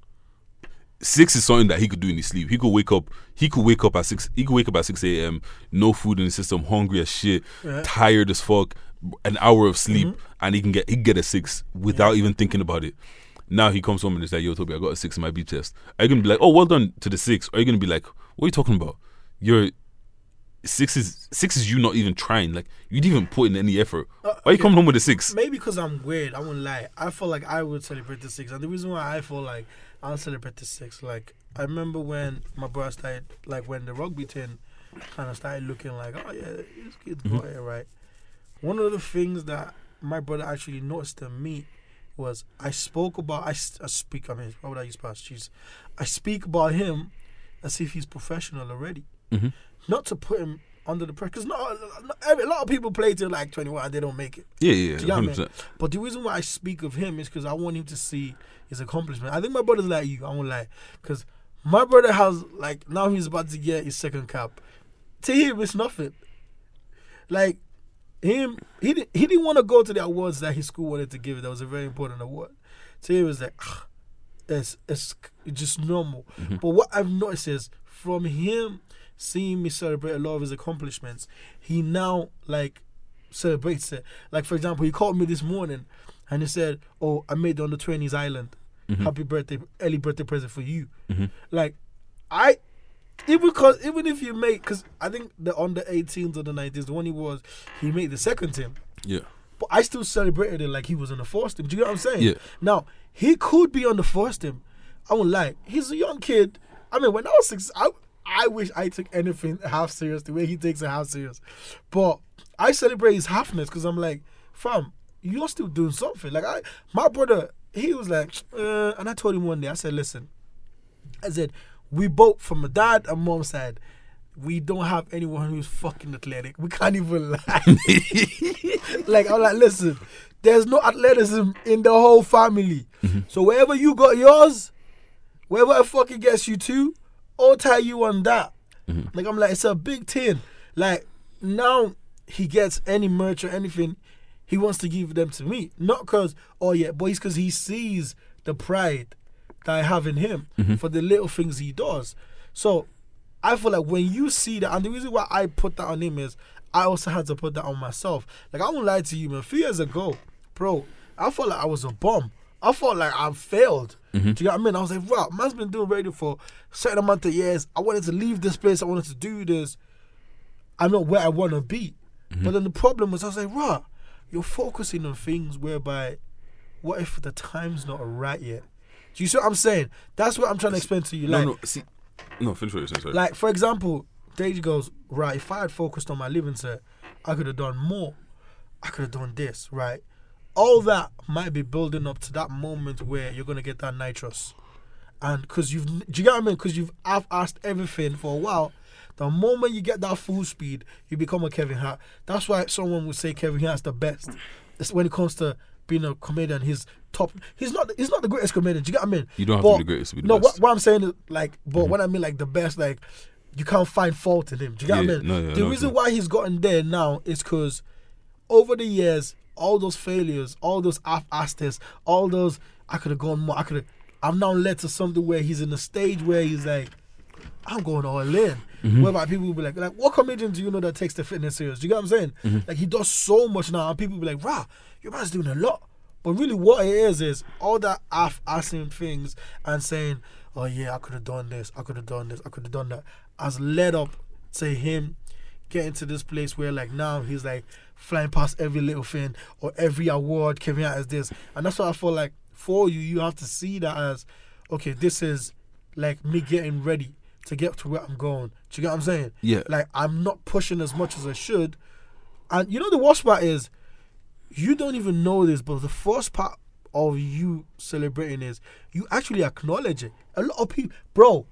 six is something that he could do in his sleep. He could wake up. He could wake up at six. He could wake up at six a.m. No food in the system, hungry as shit, Yeah. tired as fuck, an hour of sleep, Mm-hmm. and he can get he get a six without even thinking about it. Now he comes home and is like, "Yo, Toby, I got a six in my beep test." Are you gonna be like, "Oh, well done to the six? Or are you gonna be like, "What are you talking about? You're six is six is you not even trying. Like you didn't even put in any effort. Why are you Uh, coming home with a six? Maybe because I'm weird. I won't lie. I feel like I would celebrate the six, and the reason why I feel like I'll celebrate the six, like I remember when my brother started, like when the rugby team kind of started looking like, oh yeah, this kid's got it right. One of the things that my brother actually noticed in me was I spoke about I speak. I mean, why would I use past? Jeez, I speak about him as if he's professional already Mhm. Not to put him under the pressure. Because not, not a lot of people play till like 21 and they don't make it. Yeah, yeah, Do you get yeah, what I mean? hundred percent. But the reason why I speak of him is because I want him to see his accomplishment. I think my brother's like you. I won't lie. Because my brother has, like, now he's about to get his second cap. To him, it's nothing. Like, him, he, didn't he didn't want to go to the awards that his school wanted to give. It. That was a very important award. To him, it was like, "Ah, it's, it's just normal. But what I've noticed is from him seeing me celebrate a lot of his accomplishments, he now like celebrates it. Like for example, he called me this morning and he said, "Oh, I made it on the twenties Ireland. Mm-hmm. Happy birthday, early birthday present for you." Mm-hmm. Like, I even because even if you make because I think the under 18s or the 90s, the one he was, he made the second team. Yeah, But I still celebrated it like he was on the first team. Do you get what I'm saying? Yeah. Now he could be on the first team. I won't lie. He's a young kid. I mean, when I was six, I I wish I took anything half serious the way he takes it half serious. But I celebrate his halfness because I'm like, fam, you're still doing something. Like I, my brother, he was like, uh, and I told him one day, I said, listen, I said, we both from my dad and mom's side, we don't have anyone who's fucking athletic. We can't even lie. like I'm like, listen, there's no athleticism in the whole family. So wherever you got yours, wherever it fucking gets you to, I'll tell you on that. Mm-hmm. Like I'm like, it's a big thing. Like now he gets any merch or anything, he wants to give them to me. Not cause oh yeah, but it's cause he sees the pride that I have in him mm-hmm. for the little things he does. So I feel like when you see that, and the reason why I put that on him is I also had to put that on myself. Like I won't lie to you, man. A few years ago, bro, I felt like I was a bum. I felt like I failed. Mm-hmm. Do you get what I mean? I was like, wow, man's been doing radio for a certain amount of years. I wanted to leave this place. I wanted to do this. I'm not where I want to be. But then the problem was, I was like, right, you're focusing on things whereby, what if the time's not right yet? Do you see what I'm saying? That's what I'm trying to explain to you. no, Like, no. See, no. Finish what you're saying. Sorry. like for example, Deji goes, right, if I had focused on my living set, I could have done more. I could have done this, right? All that might be building up to that moment where you're gonna get that nitrous. And because you've, do you get what I mean? Because you've I've asked everything for a while. The moment you get that full speed, you become a Kevin Hart. That's why someone would say Kevin Hart's the best. It's when it comes to being a comedian. He's top. He's not. He's not the greatest comedian. Do you get what I mean? You don't have to be the greatest to be the no. What, what I'm saying is like, but mm-hmm. what I mean like the best, like you can't find fault in him. Do you get what I mean? no, yeah, the no, reason no. why he's gotten there now is because over the years, all those failures, all those half-assed, all those I could have gone more. I could have. I've now led to something where he's in a stage where he's like, I'm going all in. Mm-hmm. Whereby people will be like, like, what comedian do you know that takes the fitness serious? Do you get what I'm saying? Mm-hmm. Like he does so much now, and people will be like, rah, your man's doing a lot. But really, what it is is all that half-assing things and saying, oh yeah, I could have done this, I could have done this, I could have done that, has led up to him getting to this place where like now he's like flying past every little thing or every award coming out as this, and that's why I feel like for you, you have to see that as okay, this is like me getting ready to get to where I'm going. Do you get what I'm saying? Yeah. Like I'm not pushing as much as I should, and you know the worst part is you don't even know this, but the first part of you celebrating is you actually acknowledge it. A lot of people, bro,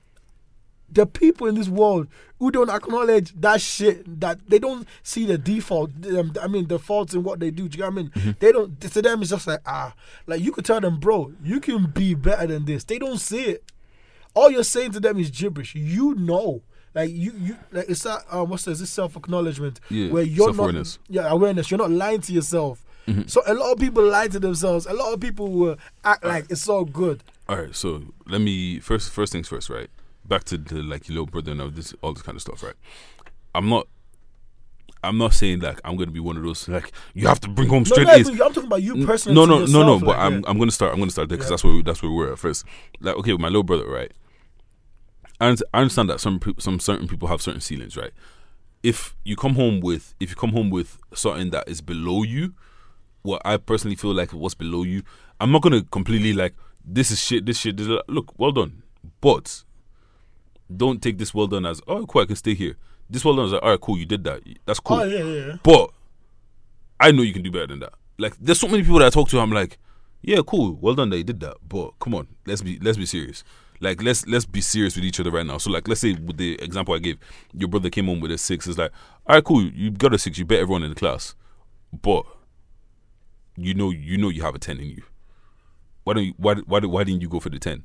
the people in this world who don't acknowledge that shit, that they don't see the default. Um, I mean, the faults in what they do. Do you get what I mean? They don't. To them, it's just like ah, like you could tell them, bro, you can be better than this. They don't see it. all you're saying to them is gibberish. You know. Like you, you like it's that um, what's this? This self acknowledgement Yeah, where you're not, yeah, awareness. You're not lying to yourself. So a lot of people lie to themselves. A lot of people will act like it's all good. All right, so let me first first things first, right? Back to the like your little brother and all this all this kind of stuff, right? I'm not I'm not saying like I'm gonna be one of those like you have to bring home straight no, A's. I'm talking about you personally. No, no, no, no. But like, I'm yeah. I'm gonna start. I'm gonna start there because Yeah. that's where we, that's where we were at first. Like, okay, with my little brother, right? I understand, I understand that some peop some certain people have certain ceilings, right? If you come home with if you come home with something that is below you, what I personally feel like what's below you, I'm not gonna completely like this is shit. This shit. This is, look, well done, but don't take this well done as oh cool. I can stay here. This well done is like all right, cool. You did that. That's cool. Oh yeah, yeah, yeah. But I know you can do better than that. Like there's so many people that I talk to, I'm like, yeah, cool, well done that you did that. But come on, let's be let's be serious. Like let's let's be serious with each other right now. So like let's say with the example I gave, your brother came home with a six. It's like, all right, cool, you got a six, you bet everyone in the class. But you know you know you have a ten in you. Why don't you why why why didn't you go for the ten?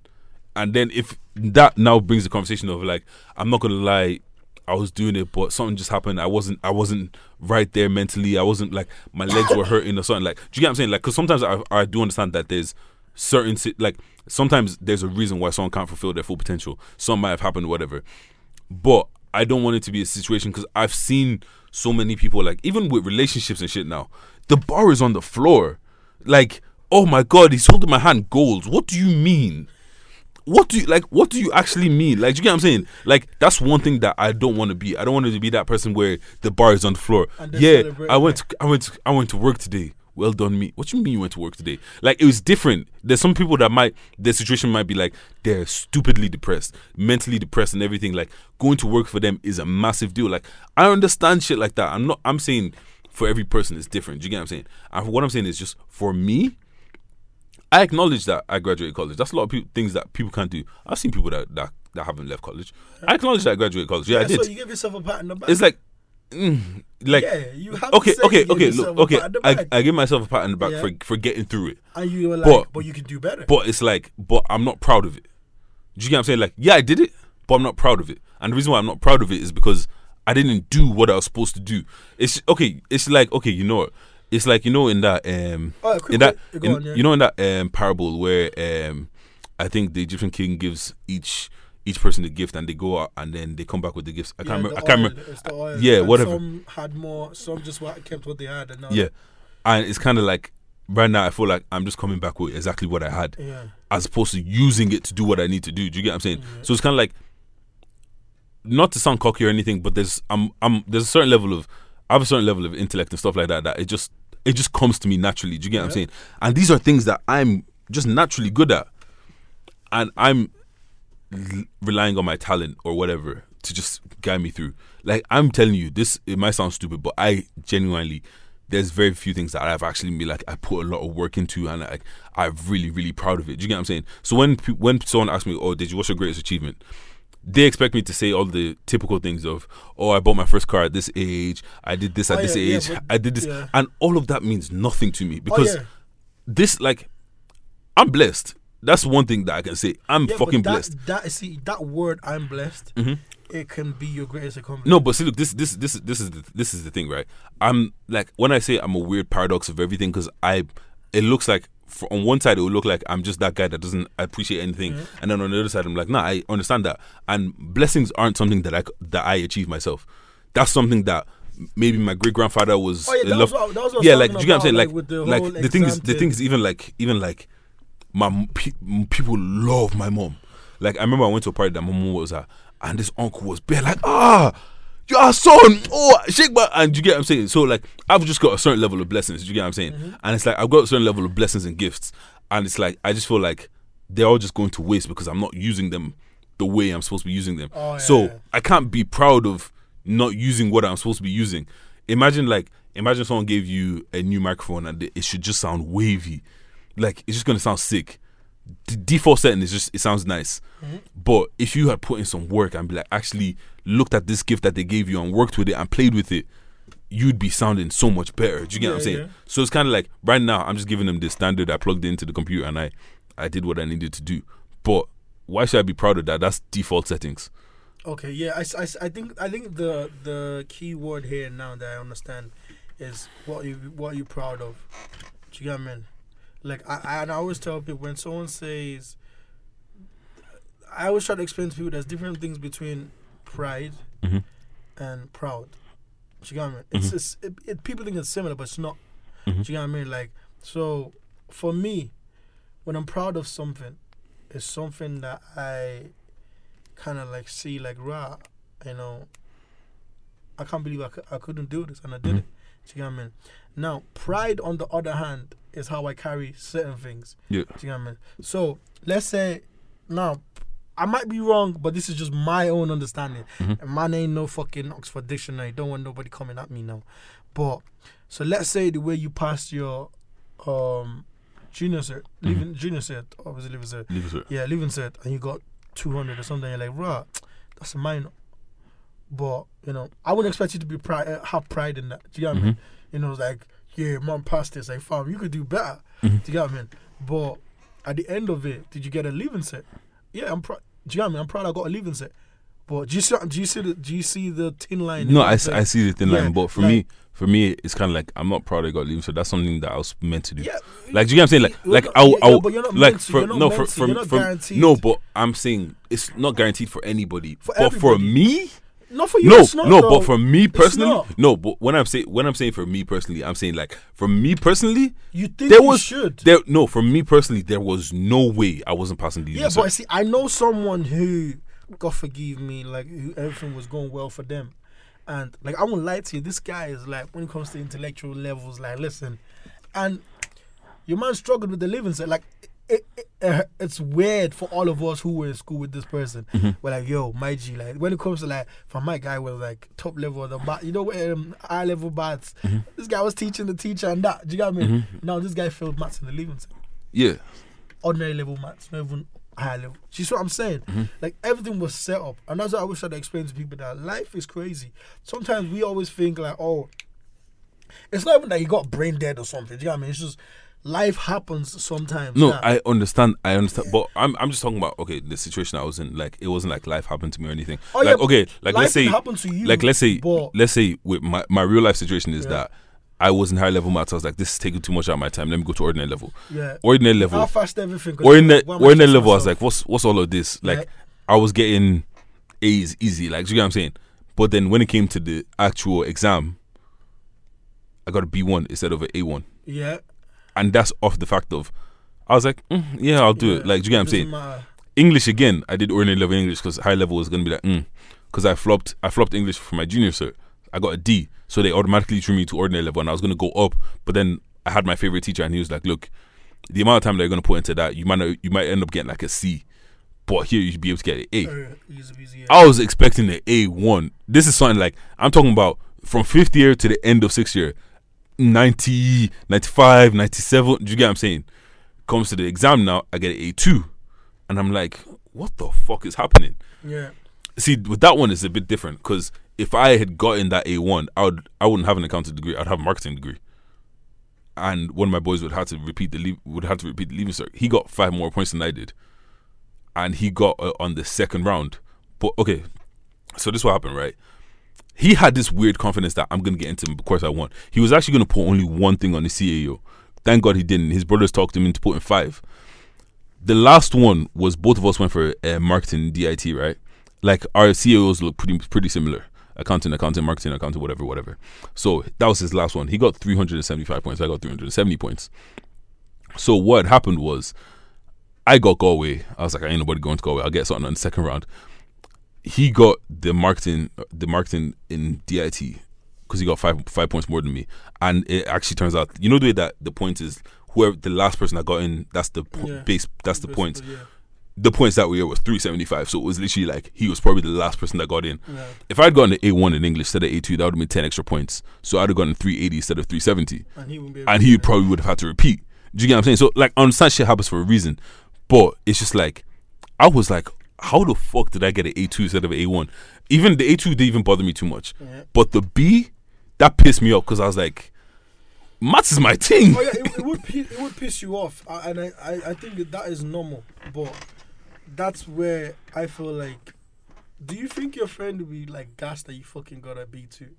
And then if that now brings the conversation of like, I'm not gonna lie, I was doing it, but something just happened. I wasn't, I wasn't right there mentally. I wasn't like my legs were hurting or something. Like, do you get what I'm saying? Like, because sometimes I, I do understand that there's certain like sometimes there's a reason why someone can't fulfill their full potential. Some might have happened, whatever. But I don't want it to be a situation because I've seen so many people like even with relationships and shit now. The bar is on the floor. Like, oh my god, he's holding my hand. Goals. What do you mean? What do you like what do you actually mean? Like do you get what i'm saying? Like that's one thing that i don't want to be. I don't want to be that person where the bar is on the floor. And yeah i went to, i went to, i went to work today. Well done me. What you mean you went to work today? Like it was different. There's some people that might their situation might be like they're stupidly depressed mentally depressed and everything. Like going to work for them is a massive deal. Like i understand shit like that. I'm not i'm saying for every person it's different. Do you get what i'm saying? And what i'm saying is just for me I acknowledge that I graduated college. That's a lot of people, things that people can't do. I've seen people that, that that haven't left college. I acknowledge that I graduated college. Yeah, I did. So you give yourself a pat on the back. it's like, mm, like yeah, you have okay, okay, okay. Look, okay. pat on the I. I give myself a pat on the back Yeah. for for getting through it. and you were like, but- but, you could do better. But it's like, but I'm not proud of it. Do you get what I'm saying? Like, yeah, I did it, but I'm not proud of it. And the reason why I'm not proud of it is because I didn't do what I was supposed to do. It's okay. It's like okay, you know what? It's like you know in that um Oh, in that in- on, yeah. you know in that um parable where um I think the Egyptian king gives each each person the gift and they go out and then they come back with the gifts. I can't remember. I can't remember. It's the oil. Yeah, And whatever. Some had more. Some just kept what they had. And now Yeah, and it's kind of like right now I feel like I'm just coming back with exactly what I had. yeah. as opposed to using it to do what I need to do. Do you get what I'm saying? So it's kind of like not to sound cocky or anything, but there's I'm I'm there's a certain level of I have a certain level of intellect and stuff like that that it just it just comes to me naturally. Do you get what I'm saying? And these are things that I'm just naturally good at, and I'm l- relying on my talent or whatever to just guide me through. Like I'm telling you, this it might sound stupid, but I genuinely there's very few things that I've actually been like I put a lot of work into and like I'm really really proud of it. Do you get what I'm saying? So when when someone asks me, "Oh, did you what's your greatest achievement?" They expect me to say all the typical things of, "Oh, I bought my first car at this age. I did this at Oh, this yeah, yeah, age. but- I did this," yeah. and all of that means nothing to me Oh, because yeah. this like I'm blessed. That's one thing that I can say. I'm Yeah, fucking that, blessed. That see that word, I'm blessed. Mhm. It can be your greatest accomplishment. No, but see, look, this, this, this, this is the, this is the thing, right? I'm like when I say I'm a weird paradox of everything because I, it looks like for, on one side it will look like I'm just that guy that doesn't appreciate anything, Mm-hmm. and then on the other side I'm like, nah, I understand that, and blessings aren't something that I that I achieve myself. That's something that maybe my great grandfather was. Oh, yeah, that was what- was what I was yeah, like do you get what I'm saying? Like, like, the like the thing is, the thing. thing is even like even like my pe- people love my mom. Like I remember I went to a party that my mom was at, and this uncle was bare like, ah, your son, oh, shake my, and you get what I'm saying. So like I've just got a certain level of blessings. You get what I'm saying? Mm-hmm. And it's like I've got a certain level of blessings and gifts, and it's like I just feel like they're all just going to waste because I'm not using them the way I'm supposed to be using them. Oh, yeah, so yeah. I can't be proud of not using what I'm supposed to be using. Imagine like imagine someone gave you a new microphone and it should just sound wavy. Like it's just gonna sound sick. The default setting is just it sounds nice. Mm-hmm. But if you had put in some work and be like actually looked at this gift that they gave you and worked with it and played with it, you'd be sounding so much better. Do you get what I'm saying? yeah. So it's kind of like right now I'm just giving them the standard. I plugged into the computer and I I did what I needed to do. But why should I be proud of that? That's default settings. Okay, yeah, I, I, I think I think the the key word here now that I understand is what you what you proud of. Do you get what I mean? Like I, I and I always tell people when someone says, I always try to explain to people there's different things between pride Mhm. and proud. Do you what I mean? It's, Mhm. it's it, it, people think it's similar, but it's not. Mhm. Do you get what I mean? Like so, for me, when I'm proud of something, it's something that I kind of like see like rah, you know. I can't believe I, I couldn't do this and I did Mhm. it. Do you get what I mean? Now, pride on the other hand is how I carry certain things. Yeah. Do you get what I mean? So let's say now I might be wrong, but this is just my own understanding. Mhm. And mine ain't no fucking Oxford dictionary. Don't want nobody coming at me now. But so let's say the way you passed your um junior cert, Mhm. leaving junior cert, or was it leaving cert? Yeah, leaving cert, and you got two hundred or something. You're like, right, that's a minor. But you know, I wouldn't expect you to be pride, uh, have pride in that. Do you get what I mean? You know, it's like, yeah, mom passed this. Like, fam, you could do better. Mhm. Do you get what I mean? But at the end of it, did you get a leaving cert? Yeah, I'm proud. Do you get what I mean? I'm proud I got a leaving cert. But do you see? Do you see the? Do you see the thin line? No, I, Like, I see the thin Yeah, line, but for like- me, for me, it's kind of like I'm not proud I got leave, so that's something that I was meant to do. Yeah. Like, do you get what I'm saying? Like, like not- I'll, yeah, I'll like for no for to, for, you're not for guaranteed. no, but I'm saying it's not guaranteed for anybody. For but for me, Not for you. no, not, no, though. but for me personally, no. But when I'm saying when I'm saying for me personally, I'm saying like for me personally, you think there you was should. there no for me personally there was no way I wasn't passing the Yeah, but cert. see, I know someone who, God forgive me, like who everything was going well for them, and like I won't lie to you, this guy is like when it comes to intellectual levels, like listen, and your man struggled with the leaving cert, like. It, it, uh, it's weird for all of us who were in school with this person. Mm-hmm. We're like, yo, my G, like when it comes to like, for my guy was like top level of the bat, you know, um, high level bats. Mm-hmm. This guy was teaching the teacher and that. Do you get what I mean? Now this guy failed maths in the leaving cert yeah, ordinary level maths, not even high level. Do you see what I'm saying? Mm-hmm. Like everything was set up, and that's what I try to explain to people that life is crazy. Sometimes we always think like, oh, it's not even that you got brain dead or something. Do you know what I mean? It's just life happens sometimes. no, I understand, I understand, but I'm I'm just talking about okay the situation I was in. Like it wasn't like life happened to me or anything. Oh, yeah, like but okay, like let's say you, like let's say let's say with my my real life situation is Yeah. that I was in high level maths. I was like, this is taking too much out of my time. Let me go to ordinary level. yeah. Ordinary level. How fast everything? ordinary, ordinary level, I was like, what's what's all of this? Like, Yeah. I was getting A's easy, like, do you get what I'm saying? But then when it came to the actual exam, I got a B one instead of an A one, yeah, and that's off the fact of, I was like, mm, yeah, I'll do it. Like, do you get what I'm saying? matter. English again, I did ordinary level English because high level was gonna be like, mm, because I flopped, I flopped English for my junior cert. I got a D, so they automatically threw me to ordinary level, and I was gonna go up, but then I had my favorite teacher, and he was like, look, the amount of time that you're gonna put into that, you might not, you might end up getting like a C, but here you should be able to get an A. Uh, easy, easy, yeah. I was expecting an A one. This is something like I'm talking about from fifth year to the end of sixth year, 90, 95, 97. Do you get what I'm saying? Comes to the exam now, I get an A two, and I'm like, what the fuck is happening? yeah. See, with that one, it's a bit different because if I had gotten that A one, I would I wouldn't have an accounting degree. I'd have a marketing degree. And one of my boys would have to repeat the leave, would have to repeat the leaving cert. He got five more points than I did, and he got uh, on the second round. But okay, so this what happened, right? He had this weird confidence that I'm gonna get into the course I want. He was actually gonna put only one thing on the CAO. Thank God he didn't. His brothers talked him into putting five. The last one was both of us went for uh, marketing DIT, right? Like our CAOs look pretty pretty similar. Accounting, accounting, marketing, accounting, whatever, whatever. So that was his last one. He got 375 points. I got 370 points. So what happened was, I got Galway. I was like, I ain't nobody going to Galway. I'll get something on the second round. He got the marketing, the marketing in DIT because he got five five points more than me. And it actually turns out, you know, the way that the point is, whoever the last person that got in, that's the po- Yeah. base, that's the points. Yeah. The points that year was 375. So it was literally like he was probably the last person that got in. Yeah. If I'd gotten an A1 in English instead of A2, that would have been 10 extra points. So I'd have gotten 380 instead of 370 And he wouldn't be able and he probably would have had to repeat. Do you get what I'm saying? So like, I understand shit happens for a reason, but it's just like, I was like, how the fuck did I get an A2 instead of an A1? Even the A2 didn't even bother me too much, Yeah. but the B, that pissed me off because I was like, maths is my thing. Oh yeah, it, it would it would piss you off, uh, and I, I I think that, that is normal. But that's where I feel like. Do you think your friend would be like gassed that you fucking got a B two,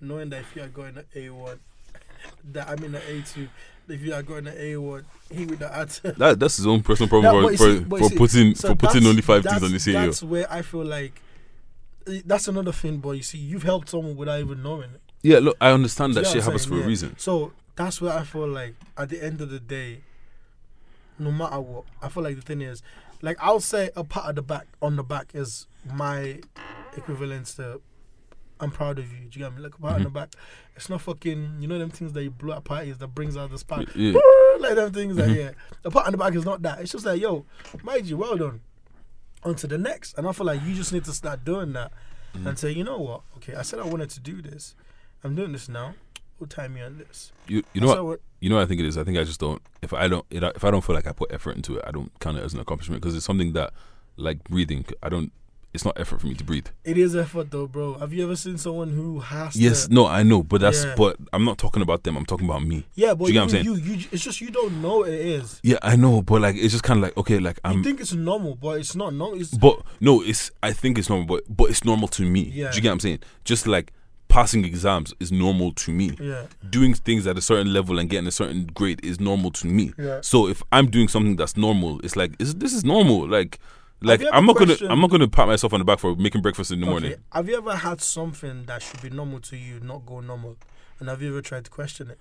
knowing that if you are going to A one, that I'm in the A two, if you are going to A one, he would have had to. That that's his own personal problem for, see- for, for see, putting So for putting only five things on the CAO. That's where I feel like. That's another thing, but you see, you've helped someone without even knowing it. Yeah, look, I understand that shit happens saying? for a reason. So that's where I feel like at the end of the day, no matter what, I feel like the thing is, like I'll say a pat of the back on the back is my equivalent to I'm proud of you. Do you get me? Like a pat on Mm-hmm. the back. It's not fucking you know them things that you blow at parties that brings out the spark. Yeah. like them things Mm-hmm. that yeah. The pat on the back is not that. It's just like, yo, mind you, well done. On to the next. And I feel like you just need to start doing that Mm-hmm. and say, you know what? Okay, I said I wanted to do this. I'm doing this now. Who time me on this? You you know said what you know what I think it is. I think I just don't. If I don't it, if I don't feel like I put effort into it, I don't count it as an accomplishment because it's something that like breathing. I don't. It's not effort for me to breathe. It is effort though, bro. Have you ever seen someone who has Yes, to no, I know, but that's Yeah. but I'm not talking about them. I'm talking about me. Yeah, but you get what I'm you, you, you, it's just you don't know it is. Yeah, I know, but like it's just kind of like okay, like I'm. think it's normal, but it's not normal. It's But no, it's I think it's normal, but but it's normal to me. Yeah. Do you get what I'm saying? Just like passing exams is normal to me. yeah. Doing things at a certain level and getting a certain grade is normal to me. Yeah. So if I'm doing something that's normal, it's like is this is normal. Like like I'm not gonna I'm not gonna pat myself on the back for making breakfast in the morning. Have you ever had something that should be normal to you not go normal, and have you ever tried to question it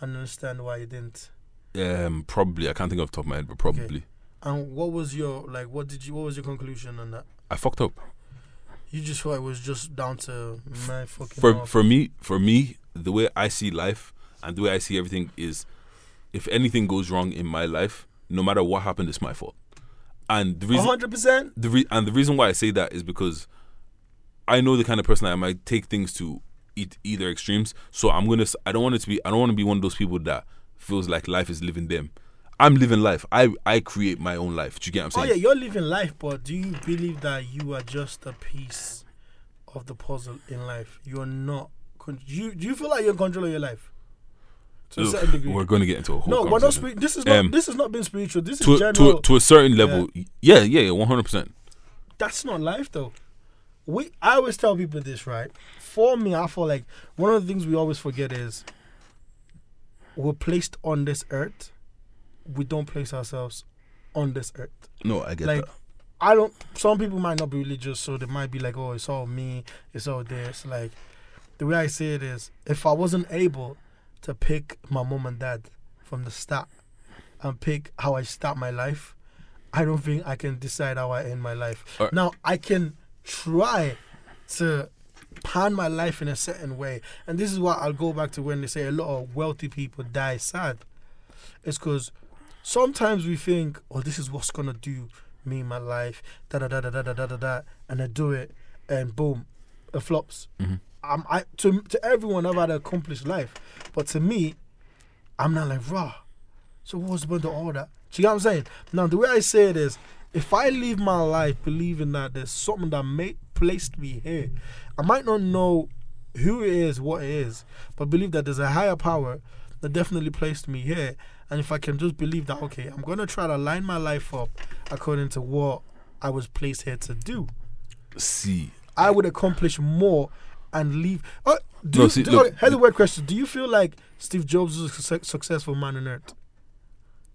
and understand why you didn't? Um, probably I can't think off the top of my head, but probably And what was your like? What did you? What was your conclusion on that? I fucked up. You just thought it was just down to my fucking. for mouth. for me for me the way i see life and the way i see everything is if anything goes wrong in my life no matter what happened it's my fault and the reason hundred percent. the re- and the reason why i say that is because i know the kind of person i might take things to eat either extremes so i'm gonna i don't want it to be i don't want to be one of those people that feels like life is living them i'm living life i i create my own life do you get what I'm oh, saying? Oh yeah, you're living life, but do you believe that you are just a piece of the puzzle in life? You're not. Con- you do you feel like you're in control of your life to a certain degree? we're going to get into a whole no, we're not. Spe- this is not. Um, this is not being spiritual. This to, is a- general. to, a- to a certain level yeah yeah yeah 100% That's not life though. We I always tell people this, right? For me, I feel like one of the things we always forget is we're placed on this earth. We don't place ourselves on this earth. no i get like that I don't. Some people might not be religious, so they might be like, "Oh, it's all me. It's all this." Like the way I see it is, if I wasn't able to pick my mom and dad from the start and pick how I start my life, I don't think I can decide how I end my life. Alright. Now I can try to plan my life in a certain way, and this is why I'll go back to when they say a lot of wealthy people die sad. It's because sometimes we think, oh, this is what's gonna do me my life, da da da da da da da da, and I do it, and boom, it flops. Mhm. Um, I to to everyone I've had an accomplished life, but to me, I'm not like raw. So what's the point of all that? Do you get what I'm saying? Now the way I say it is, if I live my life believing that there's something that made placed me here, I might not know who it is, what it is, but believe that there's a higher power that definitely placed me here. And if I can just believe that, okay, I'm gonna try to line my life up according to what I was placed here to do, see I would accomplish more and leave. Oh, do No, you, see, do, look, okay, here's a weird question: Do you feel like Steve Jobs was a success, successful man on earth?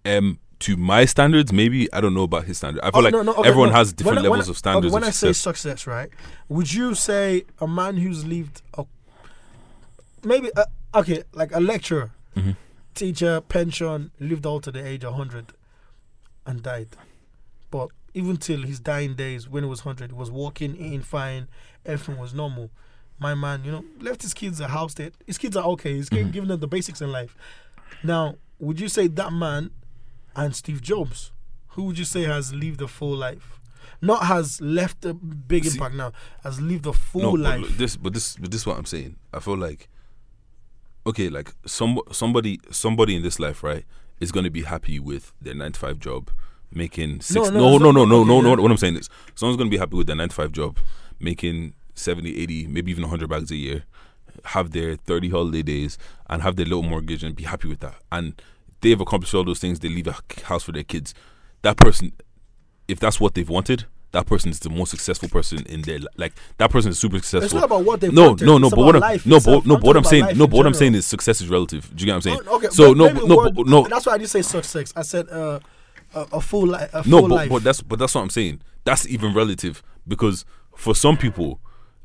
um to my standards maybe i don't know about his standard i feel Oh, like no, no, okay, everyone no. has different When I- when levels of standards okay, when of I say success. success, right? Would you say a man who's lived a maybe a, okay, like a lecturer, Mhm. teacher, pension, lived all to the age of hundred, and died, but even till his dying days, when he was hundred, he was walking, in fine, everything was normal. My man, you know, left his kids a house that his kids are okay. He's Mhm. giving them the basics in life. Now, would you say that man and Steve Jobs, who would you say has lived a full life? Not has left a big See- impact now, has lived a full no, but life. look, this, but this, but this is what I'm saying. I feel like, okay, like some somebody, somebody in this life, right, is going to be happy with their nine to five job, making six. No, No, no, no, no, no, no, no, no. yeah. What I'm saying is, someone's going to be happy with their nine to five job, making 70, 80, maybe even 100 bags a year, have their 30 holiday days, and have their little mortgage and be happy with that. And they've accomplished all those things. They leave a house for their kids. That person, if that's what they've wanted, that person is the most successful person in their li- like that person is super successful. It's not about what they no, wanted, no, no. it's But what I'm no, but no, but what I'm saying, no, but what I'm saying is success is relative. Do you get what I'm saying? Oh, okay, so but no, no, word- but, no, That's why I didn't say success. I said uh, a, a full life. A no, but, life. but that's but that's what I'm saying. That's even relative because for some people,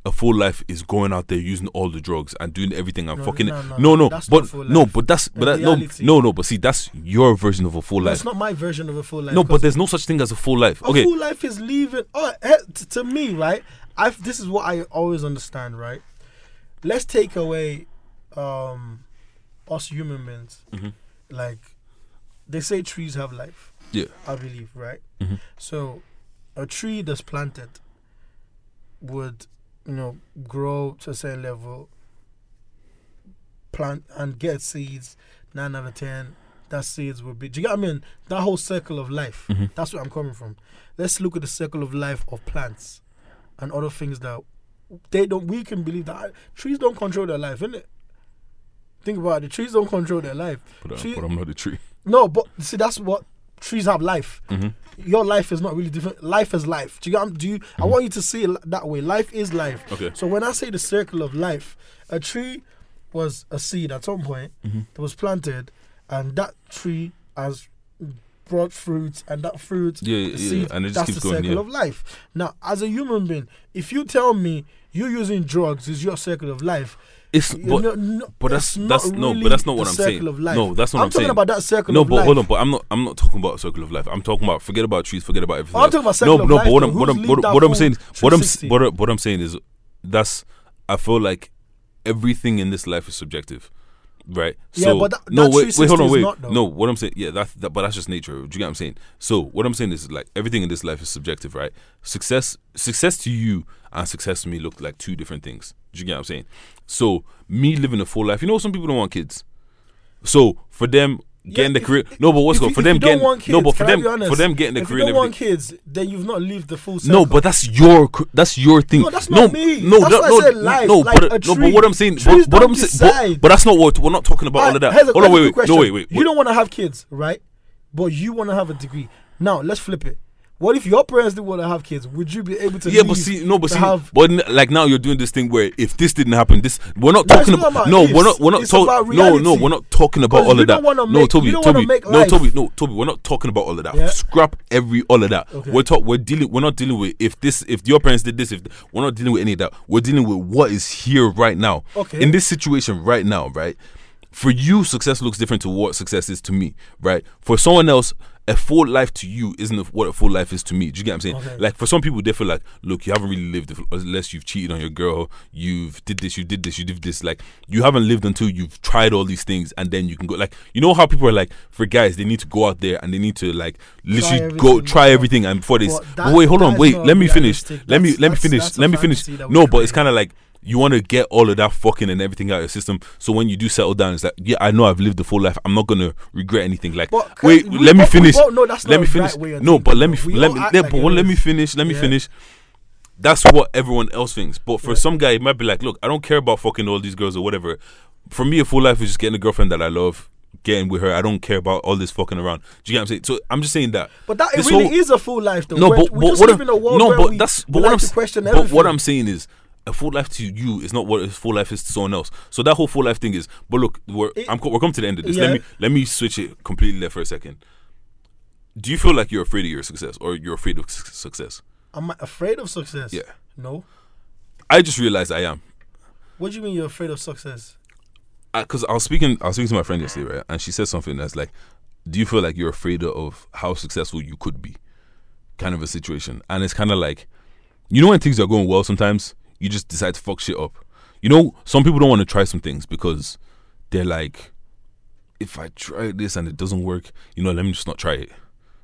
a full life is going out there using all the drugs and doing everything and No, fucking no, no, no, no, that's but no, but that's but that, no, no, no, but see, that's your version of a full life. it's not my version of a full life. No, but there's no such thing as a full life. a Okay, full life is leaving. Oh, eh, to me, right? I this is what I always understand, right? Let's take away um us human beings. Mhm. Like they say, trees have life. yeah, I believe, right? Mhm. So, a tree that's planted would, you know, grow to a certain level, plant and get seeds. Nine out of ten, that seeds would be. Do you get what I mean? That whole circle of life. Mhm. That's where I'm coming from. Let's look at the circle of life of plants and other things that they don't. We can believe that trees don't control their life, innit? Think about it. The trees don't control their life. but, uh, Tree- but I'm not a tree. No, but see, that's what trees have life hmm your life is not really different. Life is life. Do you? get- Do you? I want you to see it that way. Life is life. Okay. So when I say the circle of life, a tree was a seed at some point Mhm. that was planted, and that tree has brought fruit, and that fruit, Yeah, the yeah, seed, and it just that's keeps the going, circle yeah. of life. Now, as a human being, if you tell me you using drugs is your circle of life, It's but know, no, but that's that's no, really but that's not what I'm saying. No, that's what I'm, I'm, talking saying. about that circle of life. no, but life. hold on. But I'm not. I'm not talking about circle of life. I'm talking about forget about trees. Forget about everything. I'm else. talking about circle no, of no. life, But what. I'm what I'm what, what I'm saying. What I'm what, what I'm saying is that's. I feel like everything in this life is subjective, right? Yeah, so but that- no, that wait, wait, hold on, wait. not, no, what I'm saying, yeah, that, that, but that's just nature. Do you get what I'm saying? So what I'm saying is like everything in this life is subjective, right? Success, success to you and success to me look like two different things. Do you get what I'm saying? So me living a full life, you know, some people don't want kids. So for them getting the if- career, no, but what's if good for them getting want no, but for them honest? for them getting the if career you don't want kids, then you've not lived the full circle. No, but that's your that's your thing. No, that's not me. No, That's no, no, life, no, like but no, but what I'm saying, Trees but, don't I'm saying, but, but that's not what we're not talking about all of that. Here's a- Hold on, wait, wait, no, wait, wait. You don't want to have kids, right? But you want to have a degree. Now let's flip it. What if your parents didn't want to have kids? Would you be able to? Yeah, but see, no, but see, have- but like now you're doing this thing where if this didn't happen, this we're not talking about. about No, ifs. we're not. We're not talking. No, no, we're not talking about all of that. don't no, Toby, Toby, no. Toby, no, Toby. We're not talking about all of that. Yeah. Scrap every all of that. Okay. We're talk. We're dealing. We're not dealing with if this, if your parents did this. If we're not dealing with any of that. We're dealing with what is here right now. Okay. In this situation right now, right. For you, success looks different to what success is to me, right? For someone else, a full life to you isn't what a full life is to me. Do you get what I'm saying? Okay. Like for some people, they feel like, look, you haven't really lived unless you've cheated on your girl, you've did this, you did this, you did this. Like you haven't lived until you've tried all these things, and then you can go. Like you know how people are like, for guys, they need to go out there and they need to like literally go try everything, and before this. But wait, hold on, wait. not Let me finish. Let me let me finish. Let me finish. fantasy that we No, but it's kind of like you want to get all of that fucking and everything out of your system. So when you do settle down, it's like, yeah, I know I've lived the full life. I'm not gonna regret anything. Like, But wait, we let me both- finish. both that's let me finish. right no, but let me thinking, f- though. let me let, like but let me finish. Let me Yeah. finish. That's what everyone else thinks. But for Yeah. some guy, it might be like, look, I don't care about fucking all these girls or whatever. For me, a full life is just getting a girlfriend that I love, getting with her. I don't care about all this fucking around. Do you get what I'm saying? So I'm just saying that. But that it really whole- is a full life, though. no, but, but just what I'm, a world no, but that's but what I'm to s- question but what. I'm saying is a full life to you is not what a full life is to someone else. So that whole full life thing is. But look, we're It- I'm co- we're coming to the end of this. Yeah. Let me let me switch it completely there for a second. Do you feel like you're afraid of your success or you're afraid of su- success? I'm afraid of success. Yeah. No. I just realized I am. What do you mean you're afraid of success? because I was speaking, I was speaking to my friend yesterday, right? And she said something that's like, "Do you feel like you're afraid of how successful you could be?" Kind of a situation, and it's kind of like, you know, when things are going well, sometimes you just decide to fuck shit up. You know, some people don't want to try some things because they're like, if I try this and it doesn't work, you know, let me just not try it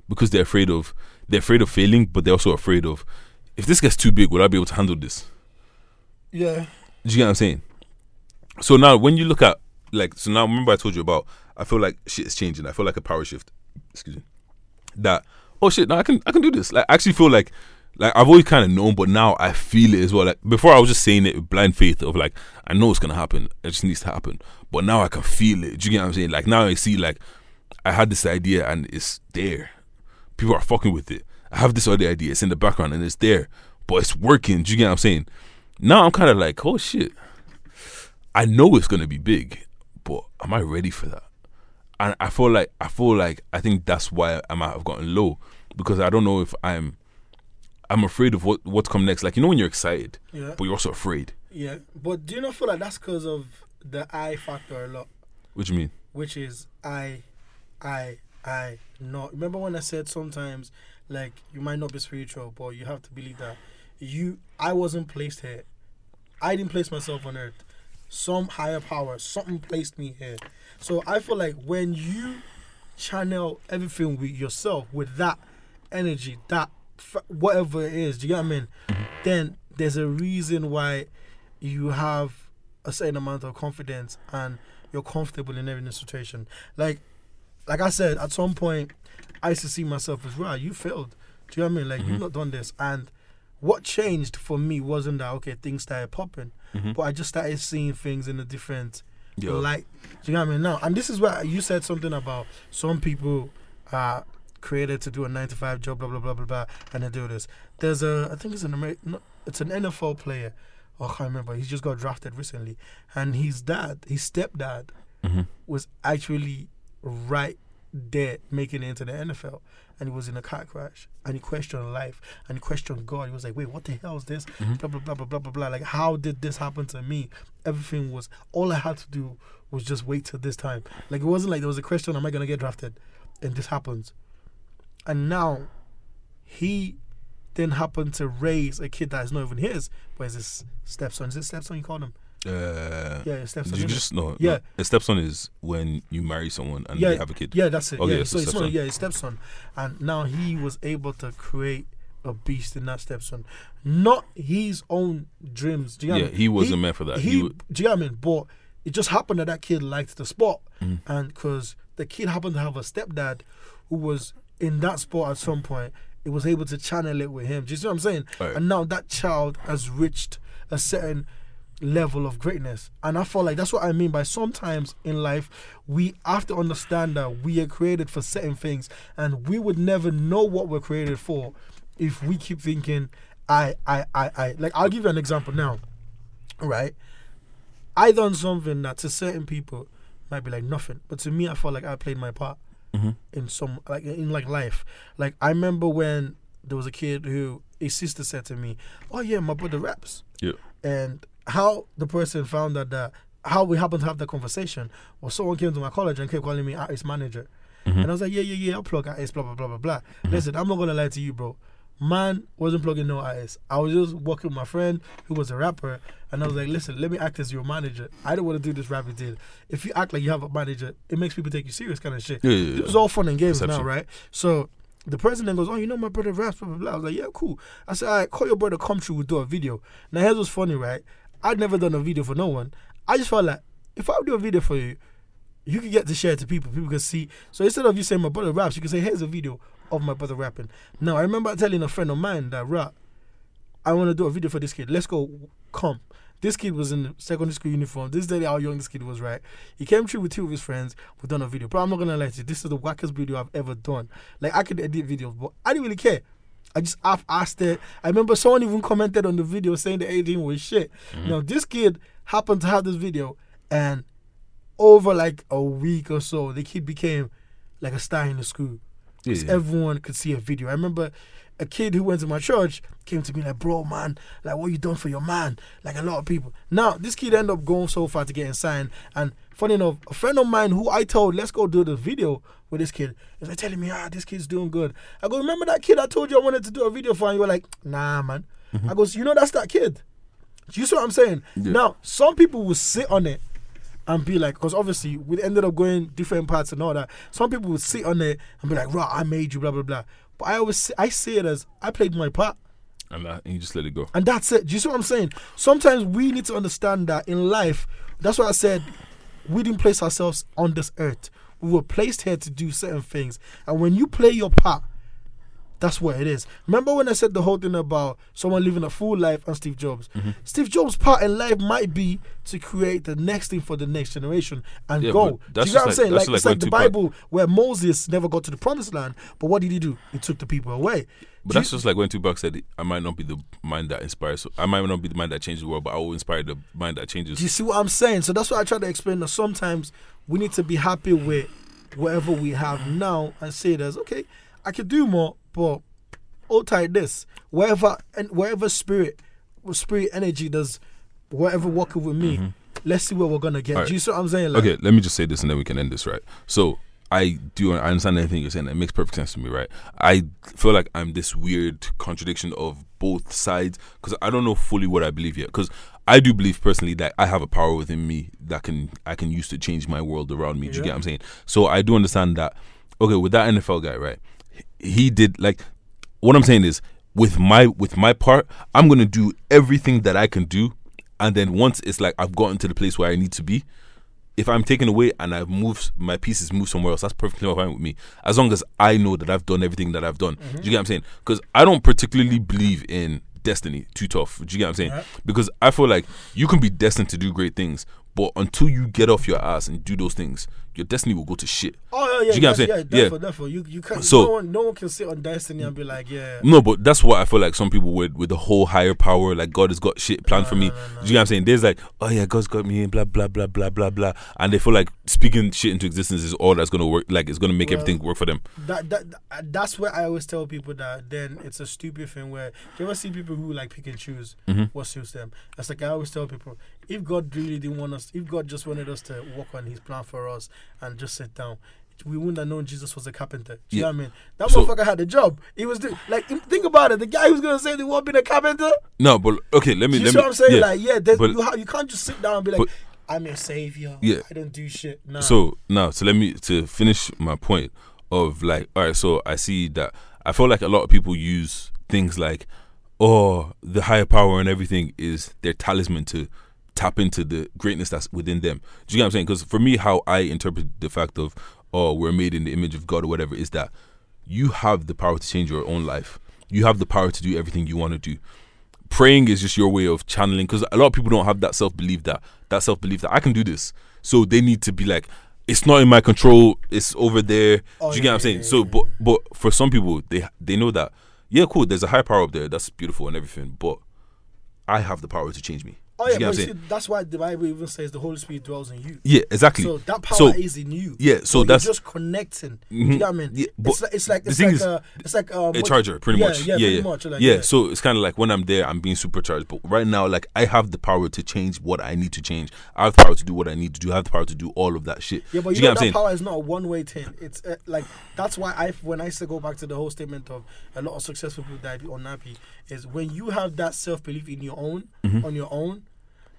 because they're afraid of they're afraid of failing, but they're also afraid of if this gets too big, will I be able to handle this? Yeah. Do you get what I'm saying? So now, when you look at like, so now remember I told you about. I feel like shit is changing. I feel like a power shift. Excuse me. That oh shit, now I can I can do this. Like, I actually feel like like I've always kind of known, but now I feel it as well. Like before, I was just saying it with blind faith of like I know it's gonna happen. It just needs to happen. But now I can feel it. Do you get what I'm saying? Like now I see like I had this idea and it's there. People are fucking with it. I have this other idea. It's in the background and it's there, but it's working. Do you get what I'm saying? Now I'm kind of like, oh shit. I know it's gonna be big, but am I ready for that? And I feel like I feel like I think that's why I might have gotten low because I don't know if I'm I'm afraid of what what's come next. Like you know when you're excited, Yeah. but you're also afraid. Yeah. But do you not feel like that's because of the I factor a lot, What do you mean? which is I, I, I, not. Remember when I said sometimes, like, you might not be spiritual, but you have to believe that you, I wasn't placed here. I didn't place myself on earth. Some higher power, something placed me here. So I feel like when you channel everything with yourself, with that energy, that whatever it is, do you get what I mean? Mm-hmm. Then there's a reason why you have a certain amount of confidence and you're comfortable in every situation. Like, like I said, at some point, I used to see myself as right. You failed. Do you know what I mean? Like you've mm-hmm. not done this, and what changed for me wasn't that okay. Things started popping, mm-hmm. but I just started seeing things in a different Yeah. light. Do you know what I mean? Now, and this is where you said something about some people are created to do a nine to five job, blah blah blah blah blah, and they do this. There's a, I think it's an American, it's an NFL player. Oh, I can't remember. He just got drafted recently, and his dad, his stepdad, hmm was actually right there making it into the NFL. And he was in a car crash and he questioned life and he questioned God. He was like, wait, what the hell is this? Blah, blah, blah, blah, blah, blah, blah. Like, how did this happen to me? Everything was, all I had to do was just wait till this time. Like, it wasn't like there was a question, am I going to get drafted? And this happens. And now he then happened to raise a kid that is not even his, but is his stepson. Is it stepson you call him? Uh, Yeah, his stepson. you just no. Yeah. no. A stepson is when you marry someone and Yeah, they have a kid. Yeah, that's it. Okay, yeah, so so it's not, yeah, his stepson, and now he was able to create a beast in that stepson, not his own dreams. Do you know Yeah, what I mean? he wasn't meant for that. He, He would- do you know what I mean? But it just happened that that kid liked the sport, Mhm. and because the kid happened to have a stepdad who was in that sport at some point, it was able to channel it with him. Do you see what I'm saying? Right. And now that child has reached a certain level of greatness. And I feel like that's what I mean by sometimes in life we have to understand that we are created for certain things and we would never know what we're created for if we keep thinking I I I I like I'll give you an example now. Right? I done something that to certain people might be like nothing. But to me I felt like I played my part Mhm. in some like in like life. Like I remember when there was a kid who his sister said to me, "Oh yeah, my brother raps." Yeah. And how the person found out that how we happened to have that conversation was someone came to my college and kept calling me artist manager. Mhm. And I was like, yeah, yeah, yeah, I'll plug artist, blah, blah, blah, blah, blah. Listen, I'm not to lie to you, bro. Man wasn't plugging no artist. I was just working with my friend who was a rapper. And I was like, listen, let me act as your manager. I don't want to do this rapping deal. If you act like you have a manager, it makes people take you serious kind of shit. Yeah, yeah, yeah. It was all fun and games now, right? So the president goes, Oh, you know my brother raps, blah, blah, blah. I was like, Yeah, cool. I said, All right, call your brother, come through, we'll do a video. Now, here's what's funny, right? I'd never done a video for no one. I just felt like, if I do a video for you, you can get to share it to people. People can see. So instead of you saying my brother raps, you can say, Here's a video of my brother rapping. Now, I remember telling a friend of mine that, rap, I want to do a video for this kid. Let's go, come. This kid was in secondary school uniform. This is literally how young this kid was, right? He came through with two of his friends. We done a video. But I'm not gonna lie to you, this is the wackest video I've ever done. Like I could edit videos, but I didn't really care. I just half asked it. I remember someone even commented on the video saying the editing was shit. Mm-hmm. Now this kid happened to have this video, and over like a week or so, the kid became like a star in the school. Yeah, 'Cause yeah. everyone could see a video. I remember a kid who went to my church came to me like, bro, man, like what you done for your man? Like a lot of people. Now this kid ended up going so far to getting signed. And funny enough, a friend of mine who I told, let's go do the video with this kid, is like telling me, ah, this kid's doing good. I go, remember that kid I told you I wanted to do a video for? And you were like, nah, man. I go, so you know that's that kid. You see what I'm saying? Yeah. Now, some people will sit on it and be like, because obviously we ended up going different parts and all that. Some people would sit on it and be like, "Right, I made you," blah blah blah. But I always, I see it as I played my part, and, that, and you just let it go. and that's it. Do you see what I'm saying? Sometimes we need to understand that in life. That's why I said we didn't place ourselves on this earth. We were placed here to do certain things, and when you play your part, That's what it is. Remember when I said the whole thing about someone living a full life and Steve Jobs? Mm-hmm. Steve Jobs' part in life might be to create the next thing for the next generation and Yeah, go. but Do that's you know what I'm just saying? like- Like, it's like like the Bible where Moses never got to the promised land, but what did he do? He took the people away. But Do that's you- just like when Tupac said, "I might not be the mind that inspires. So I might not be the mind that changes the world, but I will inspire the mind that changes." Do you see what I'm saying? So that's why I try to explain that sometimes we need to be happy with whatever we have now and say there's okay, I could do more, but hold tight this. Wherever and wherever spirit spirit energy does whatever working with me, mm-hmm. let's see where we're gonna get. Alright. Do you see what I'm saying? Like, okay, let me just say this and then we can end this, right? So I do I understand everything you're saying. It makes perfect sense to me, right? I feel like I'm this weird contradiction of both sides because I don't know fully what I believe yet. Because I do believe personally that I have a power within me that can I can use to change my world around me. Do you get what I'm saying? So I do understand that. Okay, with that NFL guy, right? He did like what I'm saying is with my with my part, I'm gonna do everything that I can do, and then once it's like I've gotten to the place where I need to be, if I'm taken away and I've moved my pieces moved somewhere else, that's perfectly fine with me. As long as I know that I've done everything that I've done. Mm-hmm. Do you get what I'm saying? Because I don't particularly believe in destiny. Too tough. Do you get what I'm saying? Right. Because I feel like you can be destined to do great things, but until you get off your ass and do those things, your destiny will go to shit. Oh yeah, yeah, Do you get what I'm saying? yeah, Yeah. therefore, therefore, you you can't. So- no one, no one can sit on destiny and be like, yeah. No, but that's what I feel like some people would with the whole higher power, like God has got shit planned for me. Do you know what I'm saying? There's like, oh yeah, God's got me, and blah blah blah blah blah blah, and they feel like speaking shit into existence is all that's gonna work. Like it's gonna make Well, everything work for them. that, that that- that's where I always tell people that then it's a stupid thing where do you ever see people who like pick and choose Mm-hmm. what suits them? That's like I always tell people if God really didn't want us, if God just wanted us to work on His plan for us and just sit down. We wouldn't have known Jesus was a carpenter. Do you Yeah. know what I mean? That So- motherfucker had a job. He was doing like think about it. The guy who's gonna say they want being a carpenter. No, but okay, let me You let see me. what I'm saying? yeah. Like yeah, but- you, ha- you can't just sit down and be like, but- I'm your savior. Yeah. I don't do shit. Nah. So now, so let me to finish my point of like, all right. So I see that I feel like a lot of people use things like, oh, the higher power and everything is their talisman to tap into the greatness that's within them. Do you get what I'm saying? Because for me, how I interpret the fact of, oh, we're made in the image of God or whatever, is that you have the power to change your own life. You have the power to do everything you want to do praying is just your way of channeling because a lot of people don't have that self belief that that self belief that I can do this. So they need to be like, it's not in my control. It's over there. Oh, do you yeah, get what I'm yeah, saying? yeah, so, but but for some people, they they know that yeah, cool. There's a high power up there. That's beautiful and everything. But I have the power to change me. Oh yeah, you but I'm you saying? see, that's why the Bible even says the Holy Spirit dwells in you. Yeah, exactly. So that power So- is in you. yeah, so you're that's- just connecting. Do you know what I mean? Yeah, it's but like it's like it's like is, a, it's like um, a charger, pretty yeah, much. Yeah, yeah, pretty yeah. much. Like, yeah. So it's kind of like when I'm there, I'm being supercharged. But right now, like I have the power to change what I need to change. I have the power to do what I need to do. I have the power to do all of that shit. Yeah, but you, you know I'm that saying? power is not a one-way thing. It's uh, like that's why I when I to go back to the whole statement of a lot of successful people that are unhappy is when you have that self-belief in your own Mm-hmm. on your own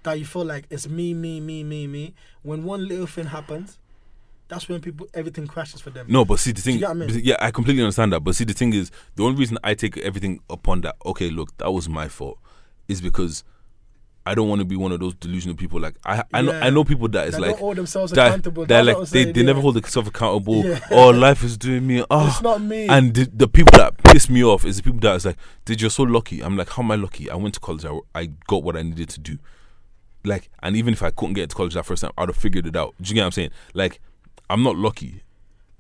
that you feel like it's me, me, me, me, me. When one little thing happens, that's when people everything crashes for them. No, but see the thing. I mean? Yeah, I completely understand that. But see the thing is, the only reason I take everything upon that. Okay, look, that was my fault, is because I don't want to be one of those delusional people. Like I, I know, I know people that is That like hold themselves that, accountable. They're That's like they, saying, they never hold themselves accountable. Yeah. Oh, life is doing me. Oh, It's not me. And the, the people that piss me off is the people that is like, "Did you're so lucky?" I'm like, "How am I lucky? I went to college. I, I got what I needed to do." Like, and even if I couldn't get into college that first time, I'd have figured it out. Do you get what I'm saying? Like, I'm not lucky.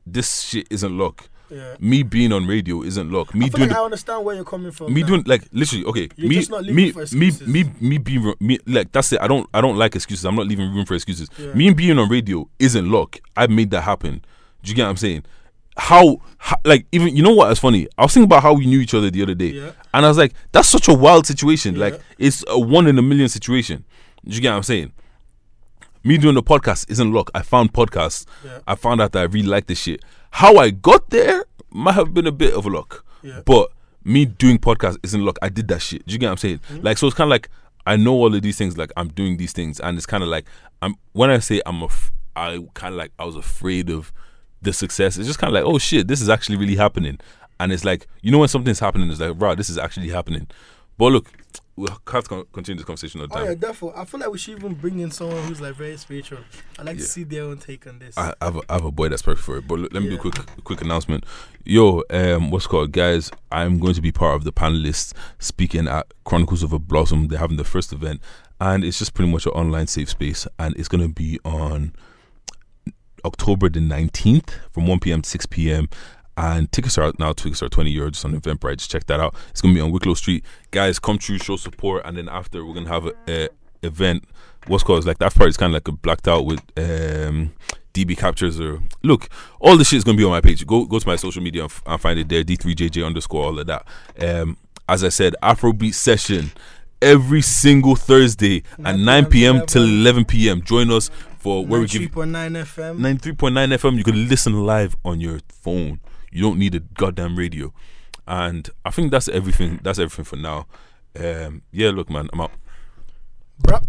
This shit isn't luck. yeah. Me being on radio isn't luck. Me I doing like I understand where you're coming from. me now. doing like literally okay You're me me me me me being me like that's it i don't i don't like excuses i'm not leaving room for excuses Yeah. me being on radio isn't luck i made that happen do you get what i'm saying how, how like even you know what is funny i was thinking about how we knew each other the other day Yeah. and i was like that's such a wild situation like it's a one in a million situation do you get what i'm saying me doing the podcast isn't luck. I found podcasts. Yeah. I found out that I really like this shit. How I got there might have been a bit of a luck. Yeah. But me doing podcasts isn't luck. I did that shit. Do you get what I'm saying? Mm-hmm. Like so it's kinda like I know all of these things, like I'm doing these things, and it's kinda like I'm when I say I'm a f- I kinda like I was afraid of the success, it's just kinda like, oh shit, this is actually really happening. And it's like, you know when something's happening, it's like, right, this is actually happening. But look, we'll have to continue this conversation another Oh time. yeah, therefore, I feel like we should even bring in someone who's like very spiritual. I'd like Yeah. to see their own take on this. I I have, a, I have a boy that's perfect for it. But look, let me do a Yeah. quick quick announcement. Yo, um, what's called, guys? I'm going to be part of the panelists speaking at Chronicles of a Blossom. They're having the first event, and it's just pretty much an online safe space, and it's going to be on October the 19th from 1 p.m. to 6 p.m. And tickets are now. Tickets are 20 euros on Eventbrite. Just check that out. It's going to be on Wicklow Street. Guys, come through, show support. And then after, we're going to have a, a event. What's called like that part is kind of like a blacked out with um, DB captures or look. All this shit is going to be on my page. Go go to my social media and, f- and find it there. D3JJ underscore all of that. Um, as I said, Afrobeat session every single Thursday at 9 p.m. till 11 p.m. Join us for where we give 3.9 FM. 93.9 FM. You can listen live on your phone. You don't need a goddamn radio. And I think that's everything. That's everything for now. Um, yeah, look, man, I'm out. Bruh.